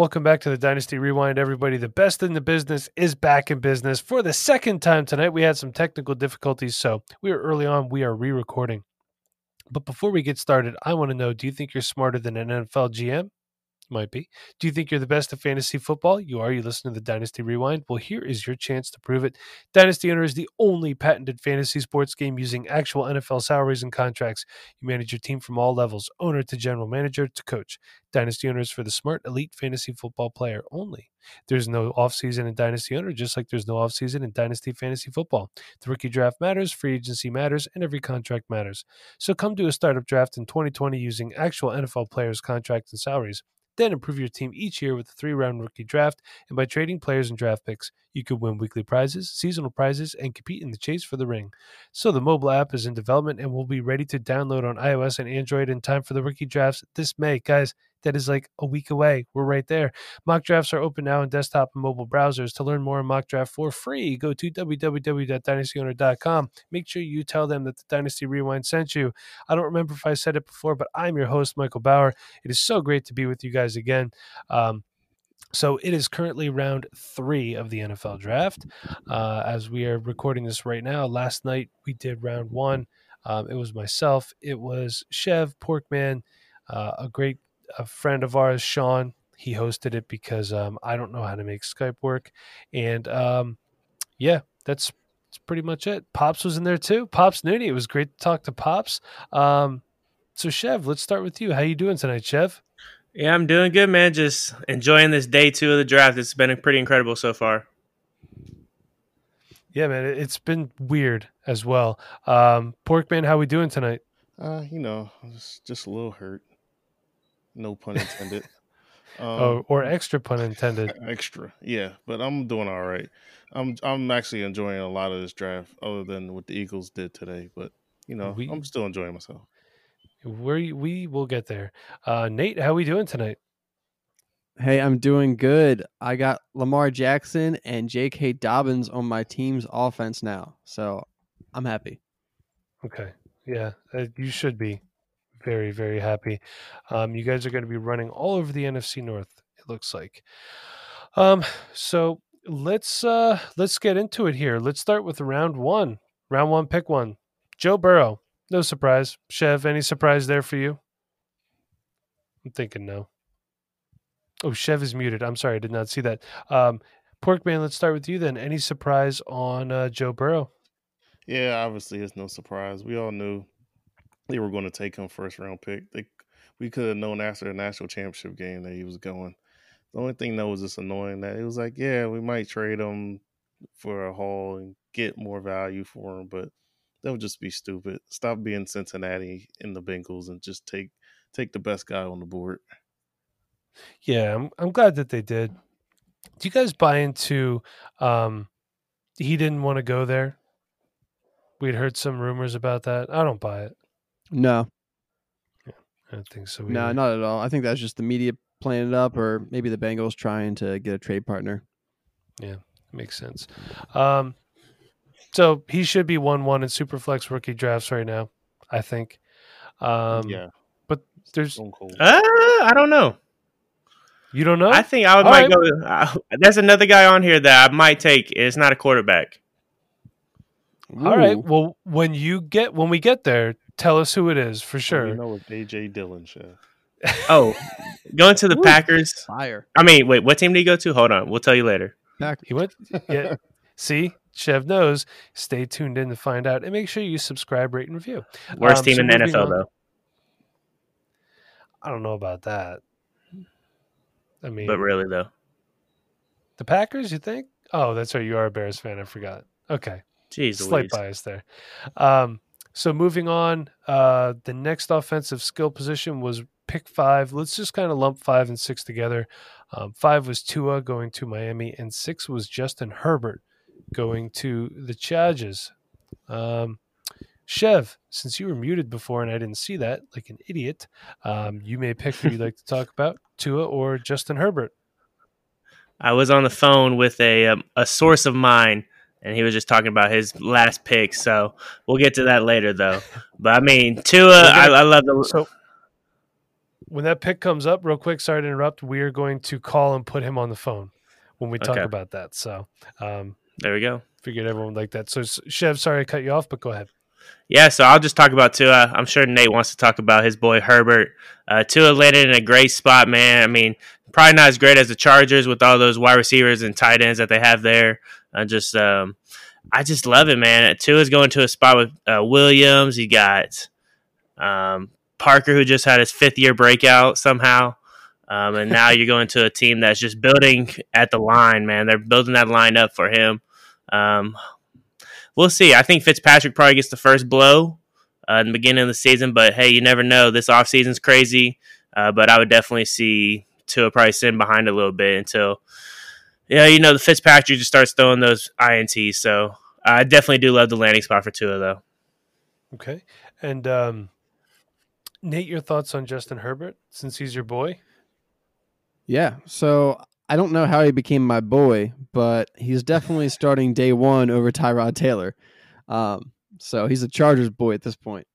Welcome back to the Dynasty Rewind, everybody. The best in the business is back in business for the second time tonight. We had some technical difficulties, so we are early on. We are re recording. But before we get started, I want to know do you think you're smarter than an NFL GM? Might be. Do you think you're the best at fantasy football? You are. You listen to the Dynasty Rewind. Well, here is your chance to prove it. Dynasty Owner is the only patented fantasy sports game using actual NFL salaries and contracts. You manage your team from all levels owner to general manager to coach. Dynasty Owner is for the smart, elite fantasy football player only. There's no offseason in Dynasty Owner, just like there's no offseason in Dynasty Fantasy Football. The rookie draft matters, free agency matters, and every contract matters. So come do a startup draft in 2020 using actual NFL players' contracts and salaries. Then improve your team each year with a three round rookie draft. And by trading players and draft picks, you could win weekly prizes, seasonal prizes, and compete in the chase for the ring. So the mobile app is in development and will be ready to download on iOS and Android in time for the rookie drafts this May. Guys, that is like a week away. We're right there. Mock drafts are open now in desktop and mobile browsers. To learn more on mock draft for free, go to www.dynastyowner.com. Make sure you tell them that the Dynasty Rewind sent you. I don't remember if I said it before, but I'm your host, Michael Bauer. It is so great to be with you guys again. Um, so it is currently round three of the NFL draft. Uh, as we are recording this right now, last night we did round one. Um, it was myself, it was Chev, Porkman, uh, a great a friend of ours, Sean. He hosted it because um, I don't know how to make Skype work, and um, yeah, that's that's pretty much it. Pops was in there too. Pops Nooney. It was great to talk to Pops. Um, so Chev, let's start with you. How you doing tonight, Chev? Yeah, I'm doing good, man. Just enjoying this day two of the draft. It's been pretty incredible so far. Yeah, man, it's been weird as well. Um, Porkman, how we doing tonight? Uh, you know, just just a little hurt. No pun intended. Um, oh, or extra pun intended. Extra, yeah. But I'm doing all right. I'm I'm actually enjoying a lot of this draft, other than what the Eagles did today. But you know, we, I'm still enjoying myself. We we will get there. Uh, Nate, how are we doing tonight? Hey, I'm doing good. I got Lamar Jackson and J.K. Dobbins on my team's offense now, so I'm happy. Okay, yeah, uh, you should be very very happy. Um, you guys are going to be running all over the NFC North. It looks like. Um, so let's uh let's get into it here. Let's start with round one. Round one, pick one. Joe Burrow. No surprise. Chev, any surprise there for you? I'm thinking no. Oh, Chev is muted. I'm sorry, I did not see that. Um, Porkman, let's start with you then. Any surprise on uh, Joe Burrow? Yeah, obviously it's no surprise. We all knew they were going to take him first round pick. They, we could have known after the national championship game that he was going. The only thing that was just annoying that it was like, yeah, we might trade him for a haul and get more value for him, but that would just be stupid. Stop being Cincinnati in the Bengals and just take take the best guy on the board. Yeah, I'm I'm glad that they did. Do you guys buy into um he didn't want to go there? We'd heard some rumors about that. I don't buy it. No. Yeah, I don't think so. Either. No, not at all. I think that's just the media playing it up, or maybe the Bengals trying to get a trade partner. Yeah, makes sense. Um, so he should be one one in Superflex rookie drafts right now. I think. Um, yeah, but there's. Uh, I don't know. You don't know? I think I would might right. go. Uh, there's another guy on here that I might take. It's not a quarterback. Ooh. All right. Well, when you get when we get there, tell us who it is for sure. You know it's AJ Dillon show. oh, going to the Ooh, Packers. Fire. I mean, wait, what team did he go to? Hold on, we'll tell you later. Packers. He went. Yeah. See, Chev knows. Stay tuned in to find out, and make sure you subscribe, rate, and review. Worst um, team so in the NFL, on, though. I don't know about that. I mean, but really though, the Packers. You think? Oh, that's right. You are a Bears fan. I forgot. Okay. Jeez, slight Louise. bias there. Um, so moving on, uh, the next offensive skill position was pick five. Let's just kind of lump five and six together. Um, five was Tua going to Miami, and six was Justin Herbert going to the Chargers. Um, Chev, since you were muted before and I didn't see that, like an idiot, um, you may pick who you'd like to talk about, Tua or Justin Herbert. I was on the phone with a um, a source of mine, and he was just talking about his last pick. So we'll get to that later, though. But I mean, Tua, I, I love the. So when that pick comes up, real quick, sorry to interrupt. We are going to call and put him on the phone when we talk Okay. about that. So um, There we go. figured everyone would like that. So Chev, sorry I cut you off, but go ahead. Yeah, so I'll just talk about Tua. I'm sure Nate wants to talk about his boy Herbert. Uh, Tua landed in a great spot, man. I mean, probably not as great as the Chargers with all those wide receivers and tight ends that they have there. I just, um, I just love it, man. Tua's going to a spot with uh, Williams. You got um, Parker, who just had his fifth year breakout somehow. Um, and now you're going to a team that's just building at the line, man. They're building that line up for him. Um, we'll see. I think Fitzpatrick probably gets the first blow uh, in the beginning of the season, but hey, you never know. This offseason's crazy, uh, but I would definitely see Tua probably sitting behind a little bit until, yeah, you know, the Fitzpatrick just starts throwing those ints. So I definitely do love the landing spot for Tua, though. Okay. And um, Nate, your thoughts on Justin Herbert since he's your boy? Yeah. So I don't know how he became my boy, but he's definitely starting day one over Tyrod Taylor. Um, so he's a Chargers boy at this point.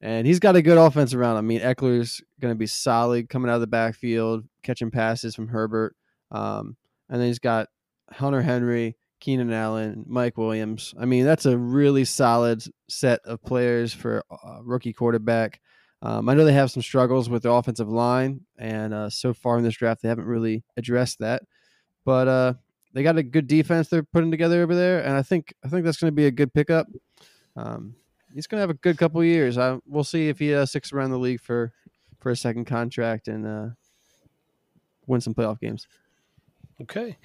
And he's got a good offense around. I mean, Ekeler's going to be solid coming out of the backfield, catching passes from Herbert. Um, and then he's got Hunter Henry, Keenan Allen, Mike Williams. I mean, that's a really solid set of players for rookie quarterback. Um, I know they have some struggles with the offensive line, and uh, so far in this draft, they haven't really addressed that. But uh, they got a good defense they're putting together over there, and I think I think that's going to be a good pickup. Um, he's going to have a good couple years. I, we'll see if he uh, sticks around the league for for a second contract and uh, win some playoff games. Okay.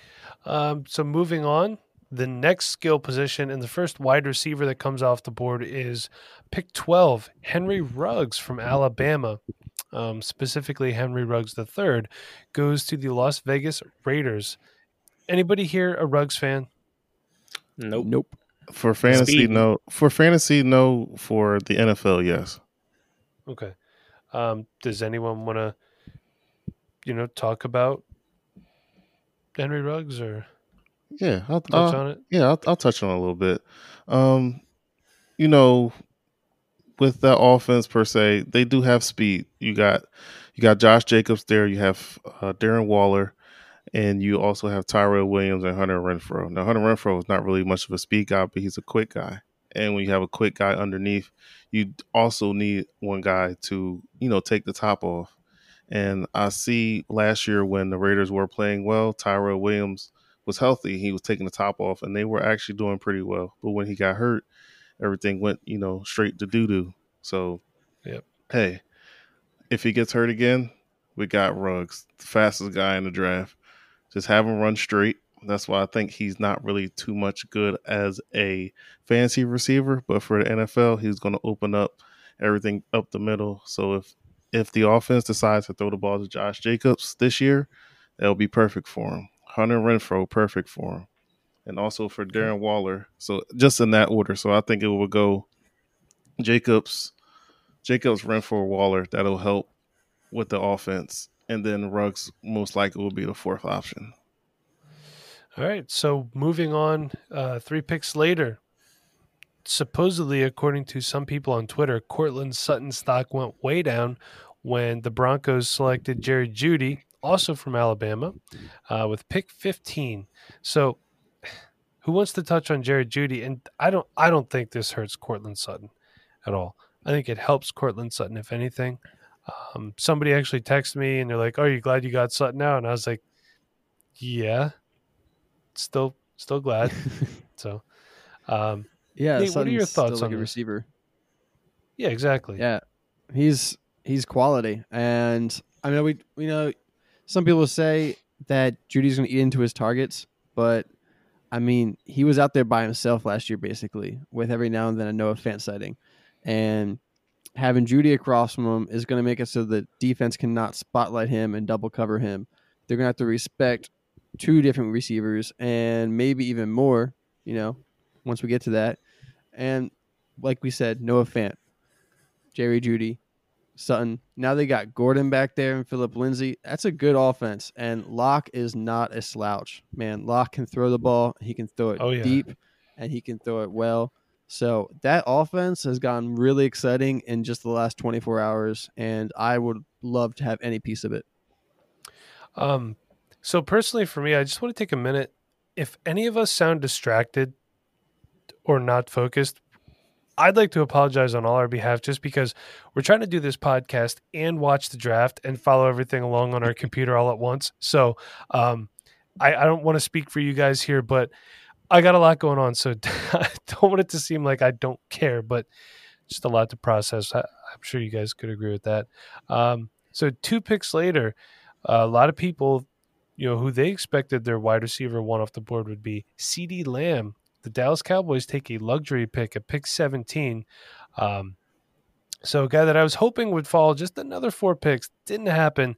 Um, so moving on, the next skill position and the first wide receiver that comes off the board is pick 12, Henry Ruggs from Alabama. Um, specifically, Henry Ruggs III goes to the Las Vegas Raiders. Anybody here a Ruggs fan? Nope. Nope. For fantasy, Speed. no. For fantasy, no. For the NFL, yes. Okay. Um, does anyone want to, you know, talk about Henry Ruggs or Yeah, I'll, touch uh, on it? yeah, I'll, I'll touch on it a little bit. Um, you know, with that offense per se, they do have speed. You got you got Josh Jacobs there. You have uh, Darren Waller, and you also have Tyrell Williams and Hunter Renfrow. Now, Hunter Renfrow is not really much of a speed guy, but he's a quick guy. And when you have a quick guy underneath, you also need one guy to you know take the top off. And I see last year when the Raiders were playing well, Tyrell Williams was healthy. He was taking the top off, and they were actually doing pretty well. But when he got hurt, everything went you know straight to doo doo. So, Yep. Hey, if he gets hurt again, we got Ruggs, the fastest guy in the draft. Just have him run straight. That's why I think he's not really too much good as a fancy receiver, but for the NFL, he's going to open up everything up the middle. So if if the offense decides to throw the ball to Josh Jacobs this year, that'll be perfect for him. Hunter Renfrow, perfect for him. And also for Darren Waller. So just in that order. So I think it will go Jacobs, Jacobs, Renfrow, Waller. That'll help with the offense. And then Ruggs most likely will be the fourth option. All right. So moving on, uh, three picks later, supposedly, according to some people on Twitter, Courtland Sutton stock went way down when the Broncos selected Jerry Jeudy, also from Alabama, uh, with pick 15. So, who wants to touch on Jerry Jeudy? And I don't, I don't think this hurts Courtland Sutton at all. I think it helps Courtland Sutton, if anything. Um, somebody actually texted me and they're like, "Are you glad you got Sutton now?" And I was like, "Yeah, still, still glad." so, um, Yeah, Nate, what are your thoughts like on a this? receiver? yeah, exactly. Yeah, he's he's quality, and I mean we we know some people say that Jeudy's going to eat into his targets, but I mean he was out there by himself last year, basically, with every now and then a Noah Fant sighting, and having Jeudy across from him is going to make it so that defense cannot spotlight him and double cover him. They're going to have to respect two different receivers and maybe even more, you know, once we get to that. And like we said, Noah Fant, Jerry Jeudy, Sutton. Now they got Gordon back there and Philip Lindsay. That's a good offense. And Lock is not a slouch. Man, Lock can throw the ball. He can throw it Oh, yeah. deep and he can throw it well. So that offense has gotten really exciting in just the last 24 hours. And I would love to have any piece of it. Um, so personally, for me, I just want to take a minute. If any of us sound distracted or not focused, I'd like to apologize on all our behalf just because we're trying to do this podcast and watch the draft and follow everything along on our computer all at once. So um, I, I don't want to speak for you guys here, but I got a lot going on. So I don't want it to seem like I don't care, but just a lot to process. I, I'm sure you guys could agree with that. Um, so two picks later, a lot of people, you know, who they expected their wide receiver one off the board would be CeeDee Lamb. The Dallas Cowboys take a luxury pick at pick 17. Um, so a guy that I was hoping would fall just another four picks didn't happen.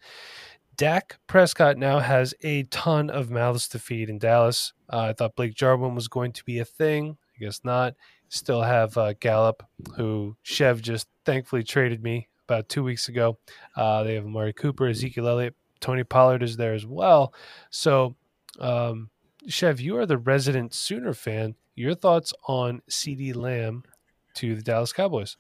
Dak Prescott now has a ton of mouths to feed in Dallas. Uh, I thought Blake Jarwin was going to be a thing. I guess not. Still have uh, Gallup, who Chev just thankfully traded me about two weeks ago. Uh, they have Amari Cooper, Ezekiel Elliott, Tony Pollard is there as well. So, um, Chev, you are the resident Sooner fan. Your thoughts on CeeDee Lamb to the Dallas Cowboys?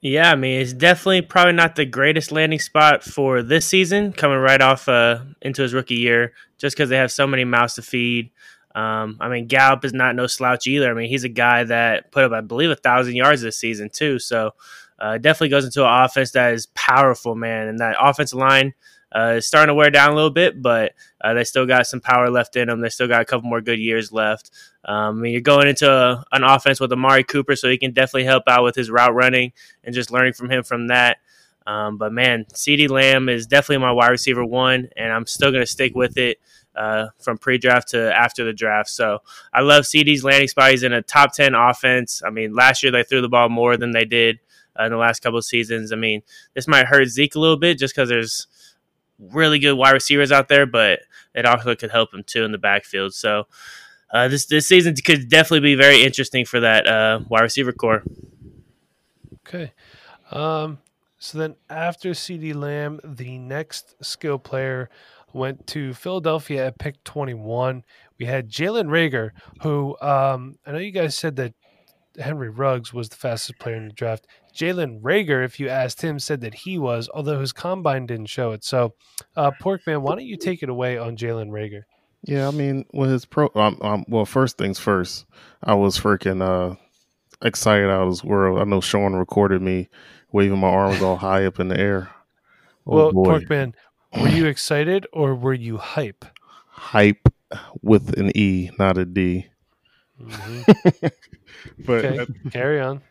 Yeah, I mean, it's definitely probably not the greatest landing spot for this season, coming right off uh, into his rookie year, just because they have so many mouths to feed. Um, I mean, Gallup is not no slouch either. I mean, he's a guy that put up, I believe, a thousand yards this season too. So uh, definitely goes into an offense that is powerful, man. And that offensive line uh, is starting to wear down a little bit, but uh, they still got some power left in them. They still got a couple more good years left. Um, I mean, you're going into a, an offense with Amari Cooper, so he can definitely help out with his route running and just learning from him from that. Um, but man, CeeDee Lamb is definitely my wide receiver one, and I'm still going to stick with it uh, from pre-draft to after the draft. So I love CeeDee's landing spot. He's in a top ten offense. I mean, last year they threw the ball more than they did uh, in the last couple of seasons. I mean, this might hurt Zeke a little bit just because there's really good wide receivers out there, but it also could help him too in the backfield. So. Uh, this this season could definitely be very interesting for that uh, wide receiver core. Okay. Um, so then after CeeDee Lamb, the next skill player went to Philadelphia at pick 21. We had Jalen Reagor, who um, I know you guys said that Henry Ruggs was the fastest player in the draft. Jalen Reagor, if you asked him, said that he was, although his combine didn't show it. So, uh, Porkman, why don't you take it away on Jalen Reagor? Yeah, I mean, with his pro, um, um, well, first things first, I was freaking uh, excited out of this world. I know Sean recorded me waving my arms all high up in the air. Oh, well, boy. Porkman, were you excited or were you hype? hype with an E, not a D. Mhm. but Okay, carry on.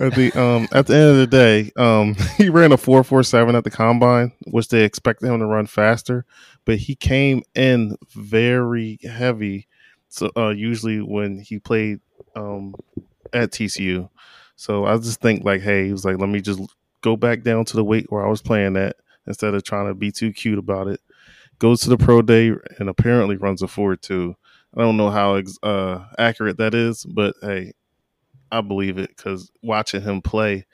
At the um at the end of the day, um he ran a four four seven at the combine, which they expected him to run faster, but he came in very heavy. So uh usually when he played um at TCU. So I just think like, hey, he was like, let me just go back down to the weight where I was playing at instead of trying to be too cute about it. Goes to the pro day and apparently runs a four two. I don't know how uh, accurate that is, but hey, I believe it because watching him play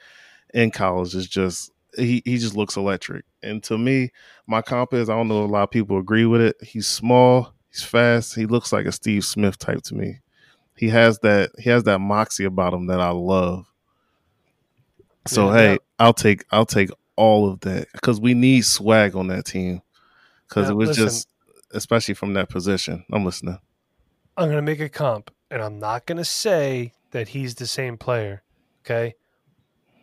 in college is just he he just looks electric. And to me, my comp is I don't know if a lot of people agree with it. He's small, he's fast, he looks like a Steve Smith type to me. He has that he has that moxie about him that I love. So Yeah, hey, now- I'll take I'll take all of that because we need swag on that team because it was listen. just especially from that position. I'm listening. I'm going to make a comp, and I'm not going to say that he's the same player, okay?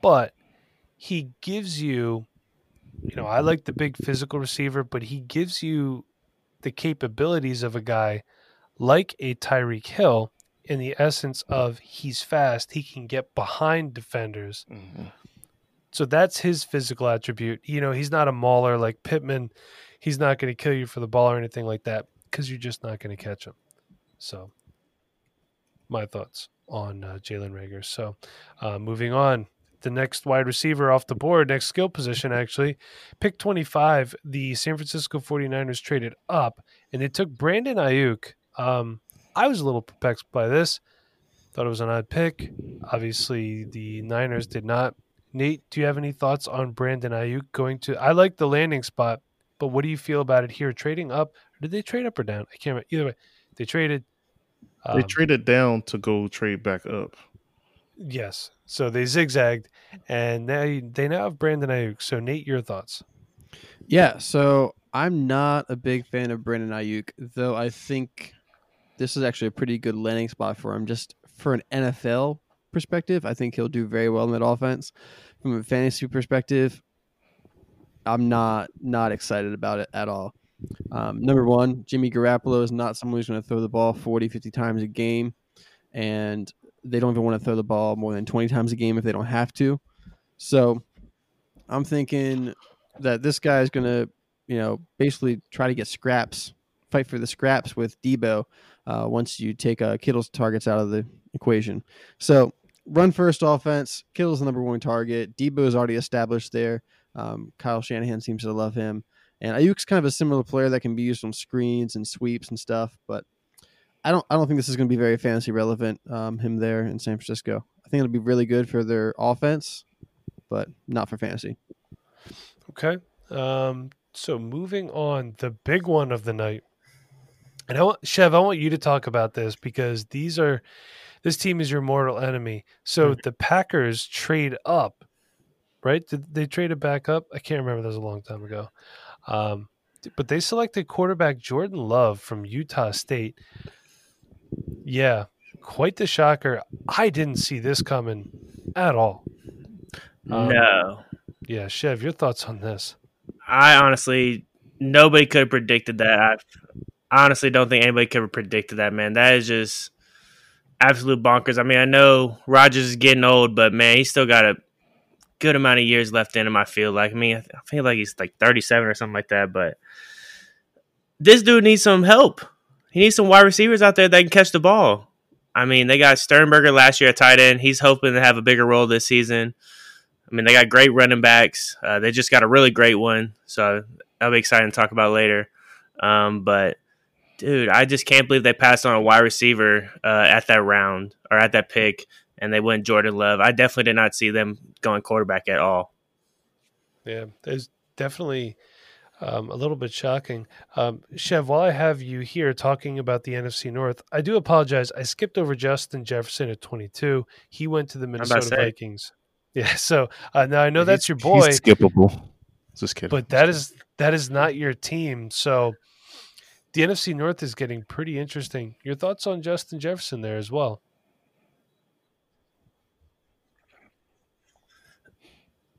But he gives you, you know, I like the big physical receiver, but he gives you the capabilities of a guy like a Tyreek Hill in the essence of he's fast, he can get behind defenders. Mm-hmm. So that's his physical attribute. You know, he's not a mauler like Pittman. He's not going to kill you for the ball or anything like that because you're just not going to catch him. So, my thoughts on uh, Jalen Reagor. So, uh, moving on, the next wide receiver off the board, next skill position, actually. Pick 25, the San Francisco 49ers traded up and they took Brandon Aiyuk. Um, I was a little perplexed by this. Thought it was an odd pick. Obviously, the Niners did not. Nate, do you have any thoughts on Brandon Aiyuk going to? I like the landing spot, but what do you feel about it here? Trading up, did they trade up or down? I can't remember. Either way, they traded. They um, traded down to go trade back up. Yes. So they zigzagged, and now you- they now have Brandon Aiyuk. So Nate, your thoughts? Yeah, so I'm not a big fan of Brandon Aiyuk, though I think this is actually a pretty good landing spot for him. Just for an NFL perspective, I think he'll do very well in that offense. From a fantasy perspective, I'm not not excited about it at all. Um, number one, Jimmy Garoppolo is not someone who's going to throw the ball 40, 50 times a game, and they don't even want to throw the ball more than 20 times a game if they don't have to. So I'm thinking that this guy is going to, you know, basically try to get scraps, fight for the scraps with Deebo uh, once you take uh, Kittle's targets out of the equation. So run first offense. Kittle's the number one target. Deebo is already established there. Um, Kyle Shanahan seems to love him. And Aiyuk's kind of a similar player that can be used on screens and sweeps and stuff, but I don't I don't think this is going to be very fantasy relevant. Um, him there in San Francisco, I think it'll be really good for their offense, but not for fantasy. Okay. Um, so moving on, the big one of the night, and I want Chev, I want you to talk about this because these are this team is your mortal enemy. So the Packers trade up, right? Did they trade it back up? I can't remember. That was a long time ago. Um, but they selected quarterback Jordan Love from Utah State. Yeah, quite the shocker. I didn't see this coming at all. Um, no, Yeah, Chev, your thoughts on this? I honestly nobody could have predicted that. I, honestly don't think anybody could have predicted that. Man, that is just absolute bonkers. I mean, I know Rodgers is getting old, but man, he's still got a good amount of years left in him. I feel like. I mean, I feel like he's like thirty-seven or something like that. But this dude needs some help. He needs some wide receivers out there that can catch the ball. I mean, they got Sternberger last year at tight end. He's hoping to have a bigger role this season. I mean, they got great running backs. Uh, they just got a really great one, so that'll be exciting to talk about later. Um, but dude, I just can't believe they passed on a wide receiver uh, at that round or at that pick, and they went Jordan Love. I definitely did not see them going quarterback at all. Yeah, there's definitely um, a little bit shocking. Um, Chev, while I have you here talking about the NFC North, I do apologize. I skipped over Justin Jefferson at 22. He went to the Minnesota say. Vikings. Yeah, so uh, now I know He's- that's your boy, He's skippable. Just kidding. but that is that is not your team. So the NFC North is getting pretty interesting. Your thoughts on Justin Jefferson there as well?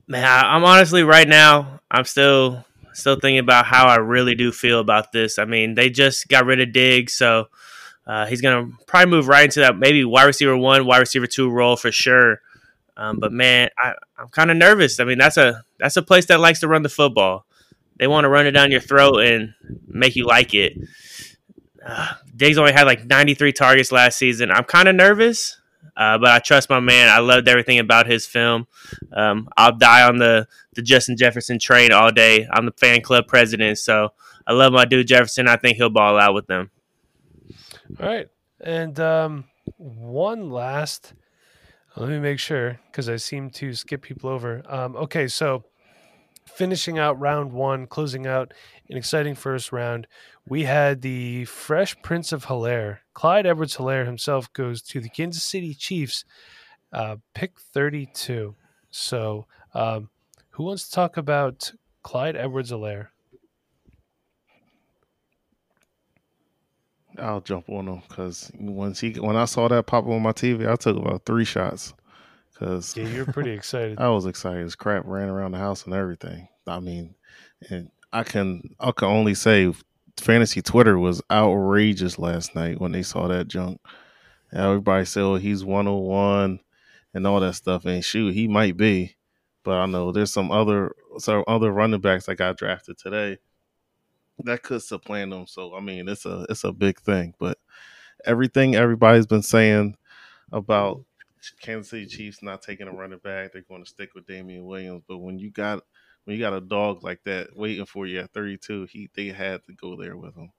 Man, I- I'm honestly right now. I'm still still thinking about how I really do feel about this. I mean, they just got rid of Diggs, so uh, he's gonna probably move right into that maybe wide receiver one, wide receiver two role for sure. Um, but man, I, I'm kind of nervous. I mean, that's a that's a place that likes to run the football. They want to run it down your throat and make you like it. Uh, Diggs only had like 93 targets last season. I'm kind of nervous, uh, but I trust my man. I loved everything about his film. Um, I'll die on the the Justin Jefferson train all day. I'm the fan club president, so I love my dude Jefferson. I think he'll ball out with them. All right. And um, one last, let me make sure because I seem to skip people over. Um, okay, so finishing out round one, closing out an exciting first round, we had the fresh Prince of Helaire. Clyde Edwards Helaire himself goes to the Kansas City Chiefs, uh, pick 32. So, um, who wants to talk about Clyde Edwards Helaire? I'll jump on him because once he when I saw that pop up on my TV, I took about three shots because Yeah, you're pretty excited. I was excited as crap, ran around the house and everything. I mean, and I can I can only say fantasy Twitter was outrageous last night when they saw that junk. Everybody said oh, he's 101 and all that stuff. And shoot, he might be, but I know there's some other some other running backs that got drafted today that could supplant him. So I mean, it's a it's a big thing. But everything everybody's been saying about Kansas City Chiefs not taking a running back. They're going to stick with Damien Williams. But when you got when you got a dog like that waiting for you at 32, he they had to go there with him.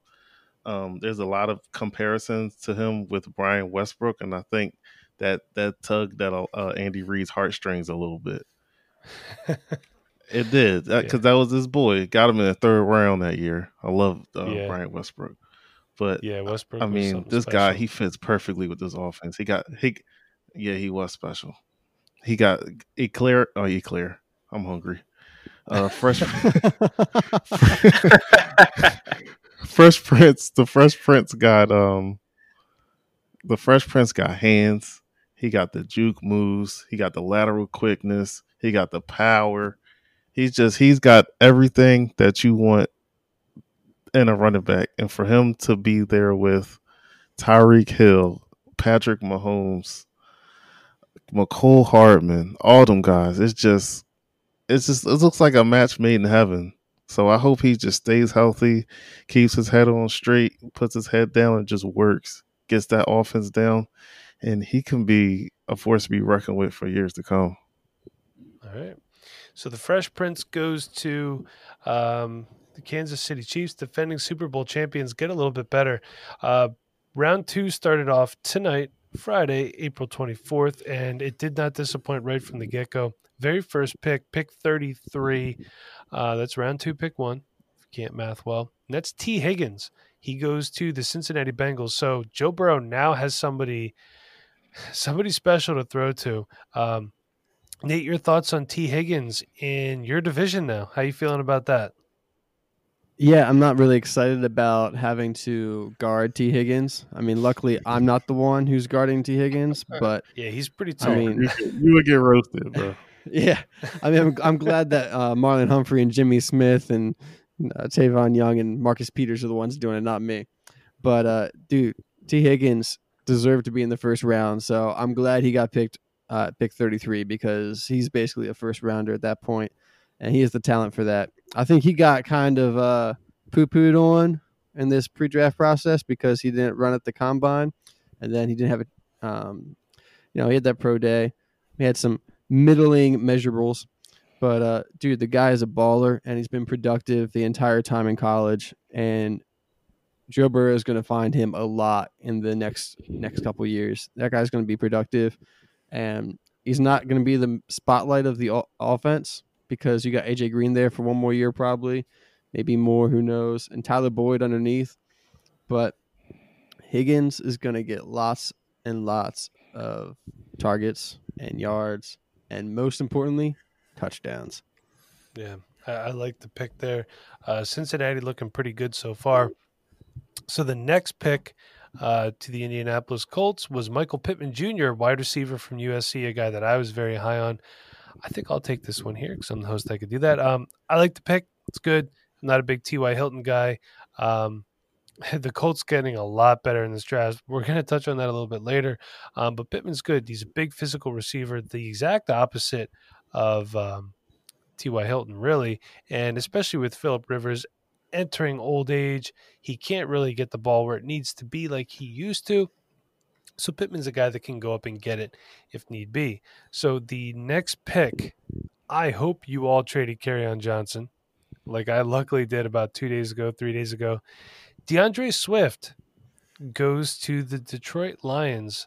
Um, there's a lot of comparisons to him with Brian Westbrook, and I think that that tugged at uh, Andy Reid's heartstrings a little bit. it did because Yeah. that was his boy. Got him in the third round that year. I love uh, Yeah. Brian Westbrook, but Yeah, Westbrook. I mean, this guy he fits perfectly with this offense. He got he, yeah, he was special. He got Eclair. Oh, Eclair. I'm hungry. Uh, fresh, Fresh Prince. The Fresh Prince got um, the Fresh Prince got hands. He got the juke moves. He got the lateral quickness. He got the power. He's just he's got everything that you want in a running back, and for him to be there with Tyreek Hill, Patrick Mahomes, Mecole Hardman, all them guys. It's just, it's just, it looks like a match made in heaven. So I hope he just stays healthy, keeps his head on straight, puts his head down, and just works, gets that offense down, and he can be a force to be reckoned with for years to come. All right. So the Fresh Prince goes to um, the Kansas City Chiefs, defending Super Bowl champions. Get a little bit better. Uh, round two started off tonight, Friday, April 24th, and it did not disappoint right from the get go. Very first pick, pick 33. Uh, that's round two, pick one. Can't math well. And that's Tee Higgins. He goes to the Cincinnati Bengals. So Joe Burrow now has somebody, somebody special to throw to. Um, Nate, your thoughts on Tee Higgins in your division now? How you feeling about that? Yeah, I'm not really excited about having to guard Tee Higgins. I mean, luckily, I'm not the one who's guarding Tee Higgins, but Yeah, he's pretty I mean- you, you would get roasted, bro. yeah, I mean, I'm, I'm glad that uh, Marlon Humphrey and Jimmy Smith and uh, Tavon Young and Marcus Peters are the ones doing it, not me. But uh, dude, Tee Higgins deserved to be in the first round, so I'm glad he got picked uh, pick 33 because he's basically a first rounder at that point, and he has the talent for that. I think he got kind of uh, poo pooed on in this pre draft process because he didn't run at the combine, and then he didn't have a, um, you know, he had that pro day. He had some middling measurables, but uh, dude, the guy is a baller, and he's been productive the entire time in college, and Joe Burrow is going to find him a lot in the next next couple years. That guy's going to be productive, and he's not going to be the spotlight of the o- offense because you got AJ Green there for one more year, probably, maybe more. Who knows? And Tyler Boyd underneath, but Higgins is going to get lots and lots of targets and yards, and most importantly, touchdowns. Yeah, I, I like the pick there. Uh, Cincinnati looking pretty good so far. So the next pick uh, to the Indianapolis Colts was Michael Pittman Jr., wide receiver from USC, a guy that I was very high on. I think I'll take this one here because I'm the host. I could do that. Um, I like the pick. It's good. I'm not a big T.Y. Hilton guy. Um, the Colts getting a lot better in this draft. We're going to touch on that a little bit later. Um, but Pittman's good. He's a big physical receiver, the exact opposite of um, T.Y. Hilton, really. And especially with Philip Rivers entering old age, he can't really get the ball where it needs to be like he used to. So Pittman's a guy that can go up and get it if need be. So the next pick, I hope you all traded on Johnson, like I luckily did about two days ago, three days ago. DeAndre Swift goes to the Detroit Lions.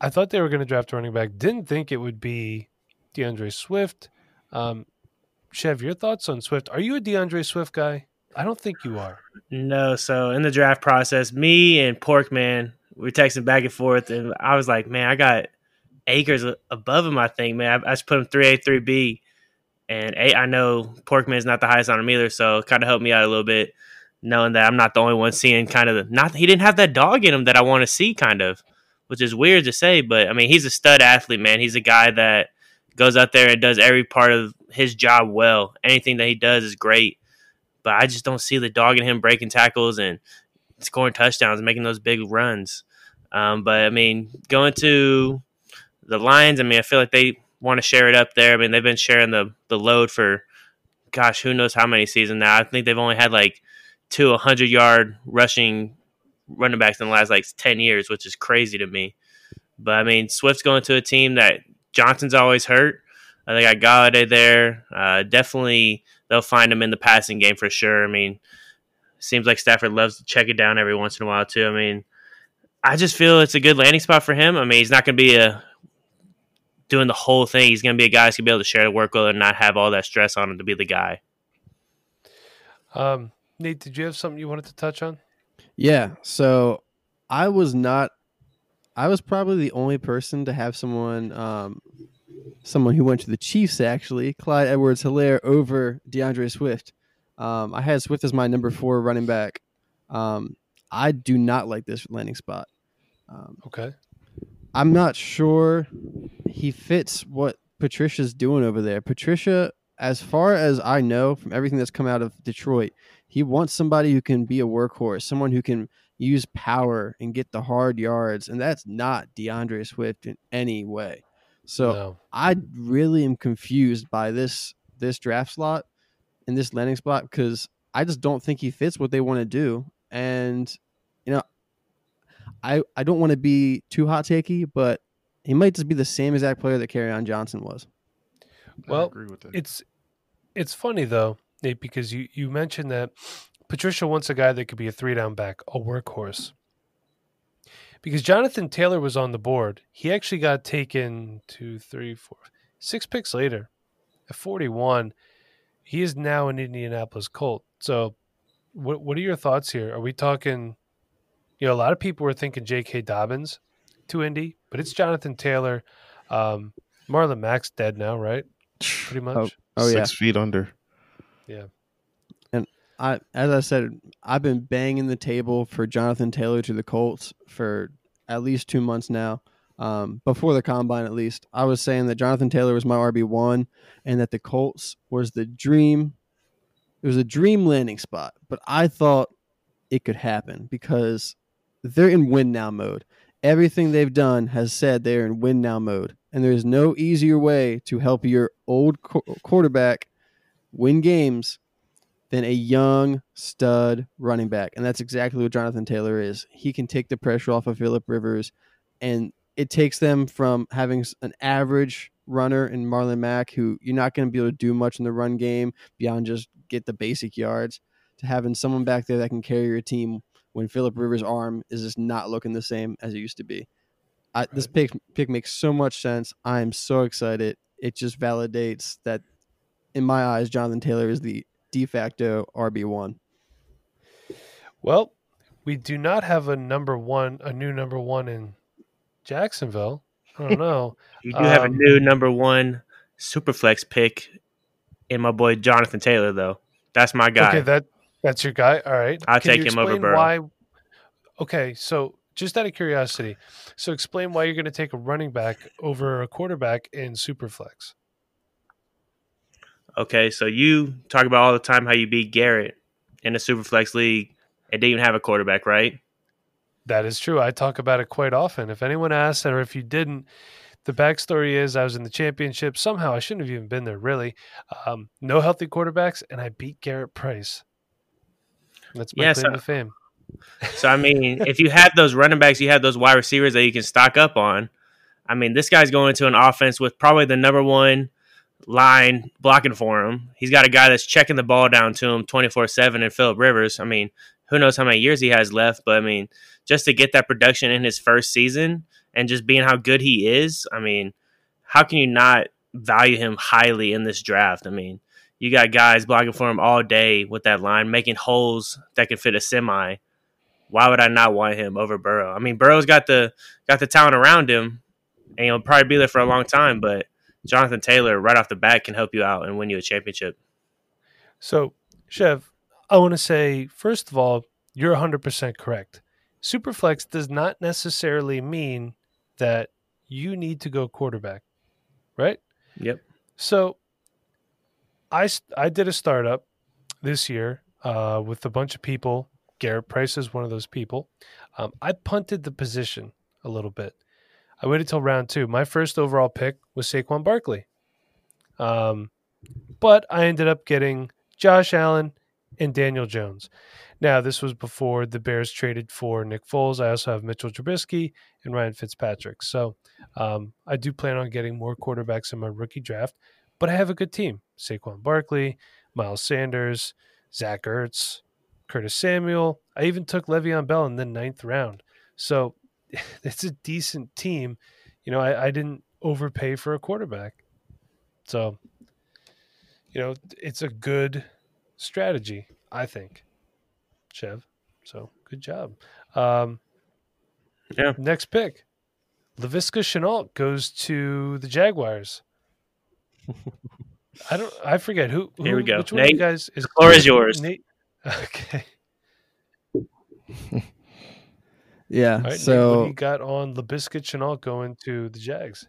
I thought they were going to draft a running back. Didn't think it would be DeAndre Swift. Um, Chev, your thoughts on Swift? Are you a DeAndre Swift guy? I don't think you are. No, so in the draft process, me and Porkman we were texting back and forth, and I was like, man, I got acres above him. I think, man, I, I just put him three A, three B, and A, I know Porkman's not the highest on him either, so it kind of helped me out a little bit, knowing that I'm not the only one seeing kind of the not. He didn't have that dog in him that I want to see, kind of, which is weird to say, but I mean, he's a stud athlete, man. He's a guy that goes out there and does every part of his job well. Anything that he does is great but I just don't see the dog in him breaking tackles and scoring touchdowns and making those big runs. Um, but I mean, going to the Lions, I mean, I feel like they want to share it up there. I mean, they've been sharing the the load for, gosh, who knows how many seasons now. I think they've only had like two 100 yard rushing running backs in the last like 10 years, which is crazy to me. But I mean, Swift's going to a team that Johnson's always hurt. Uh, they got Golladay there. Uh, definitely, they'll find him in the passing game for sure. I mean, seems like Stafford loves to check it down every once in a while too. I mean, I just feel it's a good landing spot for him. I mean, he's not going to be a doing the whole thing. He's going to be a guy who's going to be able to share the workload and not have all that stress on him to be the guy. Um, Nate, did you have something you wanted to touch on? Yeah. So I was not. I was probably the only person to have someone, um, someone who went to the Chiefs actually, Clyde Edwards Helaire over DeAndre Swift. Um, I had Swift as my number four running back. Um, I do not like this landing spot. Um, Okay. I'm not sure he fits what Patricia's doing over there. Patricia, as far as I know from everything that's come out of Detroit, he wants somebody who can be a workhorse, someone who can use power and get the hard yards, and that's not DeAndre Swift in any way. So no. I really am confused by this this draft slot and this landing spot because I just don't think he fits what they want to do. And you know, I I don't want to be too hot takey, but he might just be the same exact player that Kerryon Johnson was. Well, I agree with that. It's it's funny though, Nate, because you you mentioned that Patricia wants a guy that could be a three down back, a workhorse. Because Jonathan Taylor was on the board, he actually got taken two, three, four, six picks later, at forty one. He is now an Indianapolis Colt. So, what what are your thoughts here? Are we talking? You know, a lot of people were thinking J.K. Dobbins to Indy, but it's Jonathan Taylor. Um, Marlon Mack's dead now, right? Pretty much. Oh yeah, Six feet under. I as I said, I've been banging the table for Jonathan Taylor to the Colts for at least two months now. Um, before the combine, at least, I was saying that Jonathan Taylor was my RB one, and that the Colts was the dream. It was a dream landing spot, but I thought it could happen because they're in win now mode. Everything they've done has said they're in win now mode, and there's no easier way to help your old qu- quarterback win games than a young stud running back. And that's exactly what Jonathan Taylor is. He can take the pressure off of Philip Rivers, and it takes them from having an average runner in Marlon Mack, who you're not going to be able to do much in the run game beyond just get the basic yards, to having someone back there that can carry your team when Philip Rivers' arm is just not looking the same as it used to be. I, This pick pick makes so much sense. I am so excited. It just validates that, in my eyes, Jonathan Taylor is the de facto RB one. Well, we do not have a number one, a new number one in Jacksonville. I don't know. You do have a Um, new number one superflex pick in my boy Jonathan Taylor, though. That's my guy. Okay, that that's your guy. All right, I'll Can you take him over Burrow. Why? Okay, so just out of curiosity, so explain why you're going to take a running back over a quarterback in Superflex. Okay, so you talk about all the time how you beat Garrett in the Superflex League and didn't even have a quarterback, right? That is true. I talk about it quite often. If anyone asks, or if you didn't, the backstory is I was in the championship. Somehow I shouldn't have even been there, really. Um, no healthy quarterbacks, and I beat Garrett Price. That's my Yeah, claim so- to fame. So I mean, if you have those running backs, you have those wide receivers that you can stock up on. I mean, this guy's going into an offense with probably the number one line blocking for him. He's got a guy that's checking the ball down to him 24-7 in Philip Rivers. I mean, who knows how many years he has left, but I mean, just to get that production in his first season and just being how good he is, I mean, how can you not value him highly in this draft? I mean, you got guys blocking for him all day with that line, making holes that can fit a semi why would I not want him over Burrow? I mean, Burrow's got the got the talent around him, and he'll probably be there for a long time. But Jonathan Taylor, right off the bat, can help you out and win you a championship. So, Chev, I want to say, first of all, you're 100% correct. Superflex does not necessarily mean that you need to go quarterback, right? Yep. So, I I did a startup this year uh, with a bunch of people. Garrett Price is one of those people. Um, I punted the position a little bit. I waited till round two. My first overall pick was Saquon Barkley. Um, but I ended up getting Josh Allen and Daniel Jones. Now, this was before the Bears traded for Nick Foles. I also have Mitchell Trubisky and Ryan Fitzpatrick. So um, I do plan on getting more quarterbacks in my rookie draft, but I have a good team Saquon Barkley, Miles Sanders, Zach Ertz, Curtis Samuel. I even took Le'Veon Bell in the ninth round. So it's a decent team. You know, I, I didn't overpay for a quarterback. So, you know, it's a good strategy, I think. Chev. So good job. Um, Yeah. Next pick. Laviska Shenault goes to the Jaguars. I don't. I forget who. who Here we go. Which one of you Nate, guys is the floor is yours. Nate. Okay. Yeah. Right. Nate, what do so you got on Laviska Shenault going to the Jags?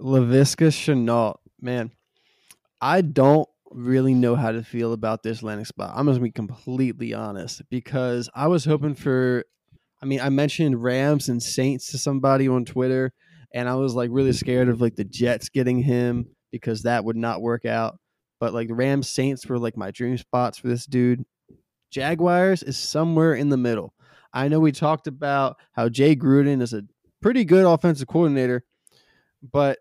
Laviska Shenault, man, I don't really know how to feel about this landing spot. I'm gonna be completely honest because I was hoping for. I mean, I mentioned Rams and Saints to somebody on Twitter, and I was like really scared of like the Jets getting him because that would not work out. But like the Rams Saints were like my dream spots for this dude. Jaguars is somewhere in the middle. I know we talked about how Jay Gruden is a pretty good offensive coordinator, but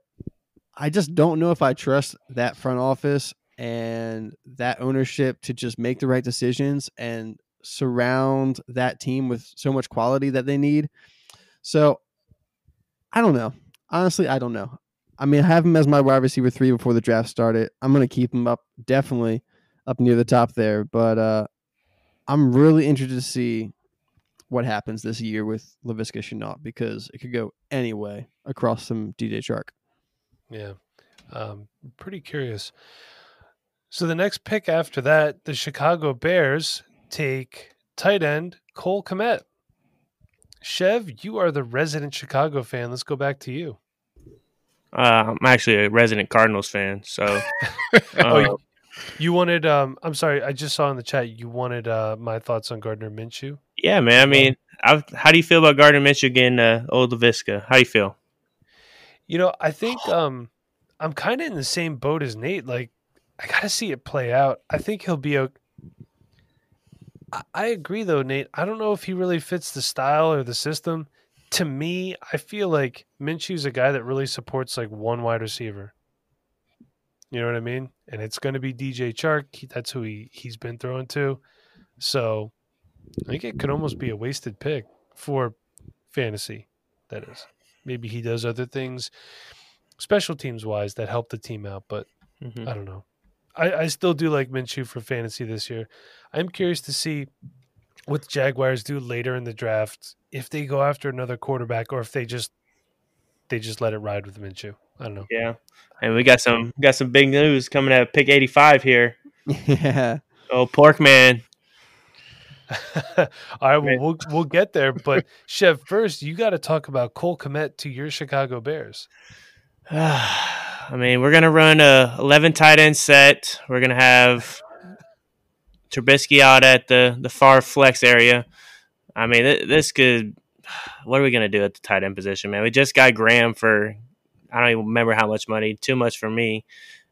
I just don't know if I trust that front office and that ownership to just make the right decisions and surround that team with so much quality that they need. So I don't know. Honestly, I don't know. I mean, I have him as my wide receiver three before the draft started. I'm going to keep him up, definitely up near the top there. But uh, I'm really interested to see what happens this year with Laviska Shenault because it could go any way across some DJ Chark. Yeah. Um, pretty curious. So the next pick after that, the Chicago Bears take tight end Cole Kmet. Chev, you are the resident Chicago fan. Let's go back to you. Uh, I'm actually a resident Cardinals fan, so oh, uh, you, you wanted um I'm sorry, I just saw in the chat you wanted uh my thoughts on Gardner Minshew. Yeah, man. I mean, I, how do you feel about Gardner Minshew getting uh, old Laviska? How do you feel? You know, I think um I'm kind of in the same boat as Nate. Like I got to see it play out. I think he'll be a I- I agree though, Nate. I don't know if he really fits the style or the system. To me, I feel like Minshew's a guy that really supports like one wide receiver. You know what I mean? And it's going to be DJ Chark. He, that's who he he's been throwing to. So I think it could almost be a wasted pick for fantasy. That is. Maybe he does other things, special teams wise, that help the team out. But Mhm. I don't know. I, I still do like Minshew for fantasy this year. I'm curious to see what the Jaguars do later in the draft if they go after another quarterback or if they just they just let it ride with Minshew. I don't know. Yeah, and we got some got some big news coming at pick 85 here. yeah. Oh, Pork Man. All right, well, we'll we'll get there, but Chev, first you got to talk about Cole Kmet to your Chicago Bears. I mean, we're gonna run a 11 tight end set. We're gonna have Trubisky out at the the far flex area. I mean, th- this could. What are we gonna do at the tight end position, man? We just got Graham for I don't even remember how much money. Too much for me.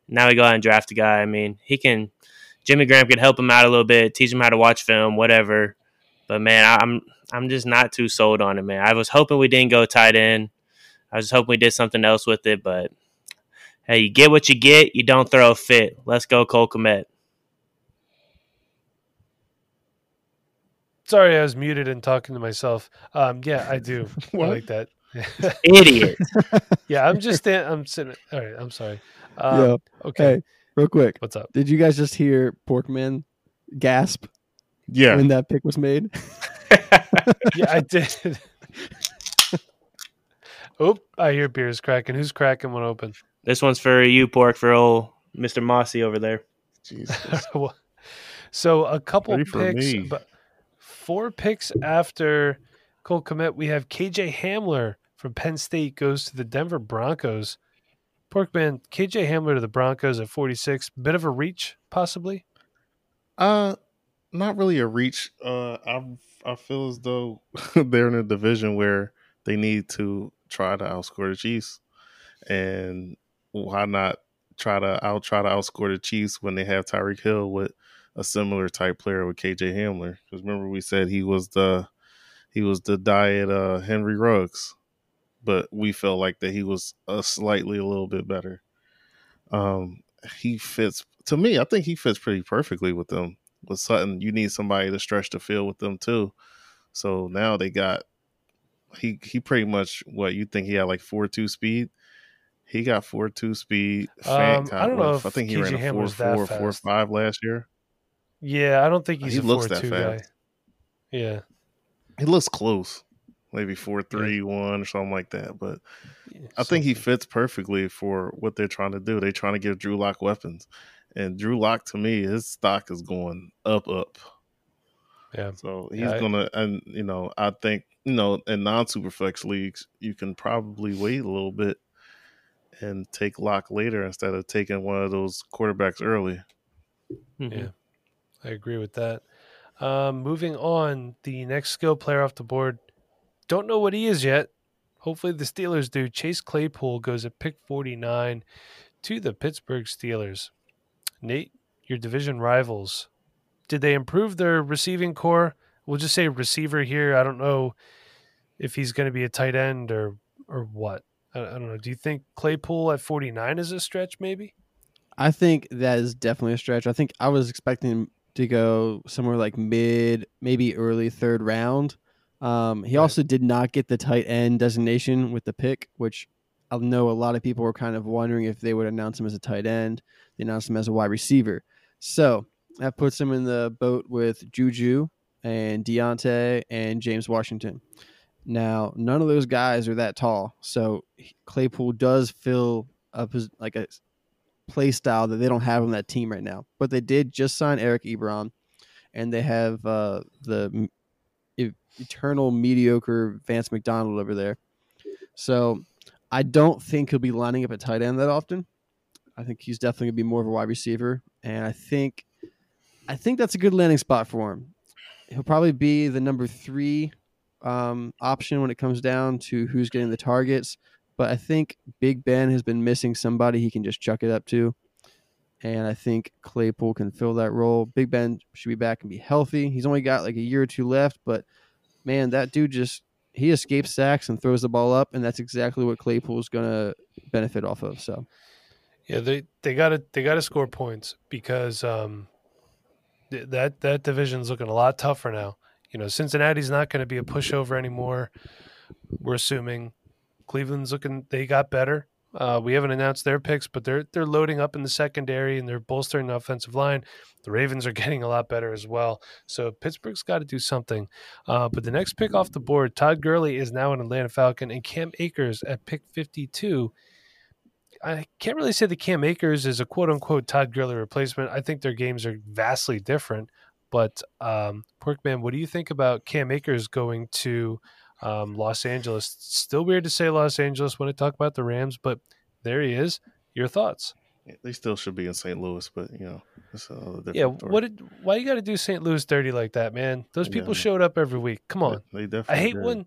Now we go out and draft a guy. I mean, he can. Jimmy Graham could help him out a little bit, teach him how to watch film, whatever. But man, I- I'm I'm just not too sold on it, man. I was hoping we didn't go tight end. I was hoping we did something else with it, but hey, you get what you get. You don't throw a fit. Let's go, Cole Kmet. Sorry, I was muted and talking to myself. Um, yeah, I do. I like that. Idiot. yeah, I'm just stand- I'm sitting. All right, I'm sorry. Um, Yo, okay, Hey, real quick. what's up? Did you guys just hear Porkman gasp Yeah. when that pick was made? Yeah, I did. Oop! I hear beers cracking. Who's cracking one open? this one's for you, Pork, for old Mr. Mossy over there. Jesus. So a couple Three picks, but four picks after Cole Kmet, we have KJ Hamler from Penn State goes to the Denver Broncos. Porkman, KJ Hamler to the Broncos at 46. Bit of a reach, possibly. Uh, not really a reach. Uh, I I feel as though they're in a division where they need to try to outscore the Chiefs, and why not try to out try to outscore the Chiefs when they have Tyreek Hill with a similar type player with KJ Hamler. Because remember we said he was the he was the diet uh, Henry Ruggs, but we felt like that he was a slightly a little bit better. Um, he fits to me. I think he fits pretty perfectly with them. With Sutton, you need somebody to stretch the field with them too. So now they got he he pretty much what you think he had like four two speed. He got four two speed. Um, I don't know I think he KJ ran a four four four fast. five last year. Yeah, I don't think he's He a looks four that two guy. Yeah, He looks close, maybe four three one or something like that. But Yeah, I think he fits perfectly for what they're trying to do. They're trying to give Drew Lock weapons, and Drew Lock to me, his stock is going up up. Yeah. So he's Yeah, gonna, and you know, I think you know, in non superflex leagues, you can probably wait a little bit and take Lock later instead of taking one of those quarterbacks early. Mhm. Yeah. I agree with that. Um, moving on, the next skill player off the board. Don't know what he is yet. Hopefully, the Steelers do. Chase Claypool goes at pick 49 to the Pittsburgh Steelers. Nate, your division rivals. Did they improve their receiving core? We'll just say receiver here. I don't know if he's going to be a tight end or or what. I, I don't know. Do you think Claypool at 49 is a stretch, maybe? I think that is definitely a stretch. I think I was expecting to go somewhere like mid, maybe early third round. Um, he Right. also did not get the tight end designation with the pick, which I know a lot of people were kind of wondering if they would announce him as a tight end. They announced him as a wide receiver. So that puts him in the boat with Juju and Diontae and James Washington. Now, none of those guys are that tall. So Claypool does fill up his like a play style that they don't have on that team right now. But they did just sign Eric Ebron, and they have uh, the eternal mediocre Vance McDonald over there. So I don't think he'll be lining up at tight end that often. I think he's definitely gonna be more of a wide receiver, and I think I think that's a good landing spot for him. He'll probably be the number three um, option when it comes down to who's getting the targets. But I think Big Ben has been missing somebody he can just chuck it up to. And I think Claypool can fill that role. Big Ben should be back and be healthy. He's only got like a year or two left, but man, that dude just he escapes sacks and throws the ball up, and that's exactly what Claypool's gonna benefit off of. So Yeah, they they got to they got to score points because um, th- that that division's looking a lot tougher now. You know, Cincinnati's not going to be a pushover anymore. We're assuming Cleveland's looking they got better. Uh, we haven't announced their picks, but they're they're loading up in the secondary and they're bolstering the offensive line. The Ravens are getting a lot better as well. So Pittsburgh's got to do something. Uh, but the next pick off the board, Todd Gurley is now an Atlanta Falcon, and Cam Akers at pick fifty-two. I can't really say that Cam Akers is a quote unquote Todd Gurley replacement. I think their games are vastly different. But um, Porkman, what do you think about Cam Akers going to um, Los Angeles? Still weird to say Los Angeles when I talk about the Rams, but there he is. Your thoughts? They still should be in St. Louis, but you know, it's another different Yeah. story. What? Did, why you got to do St. Louis dirty like that, man? Those people man. showed up every week. Come on. They definitely. I hate did. when,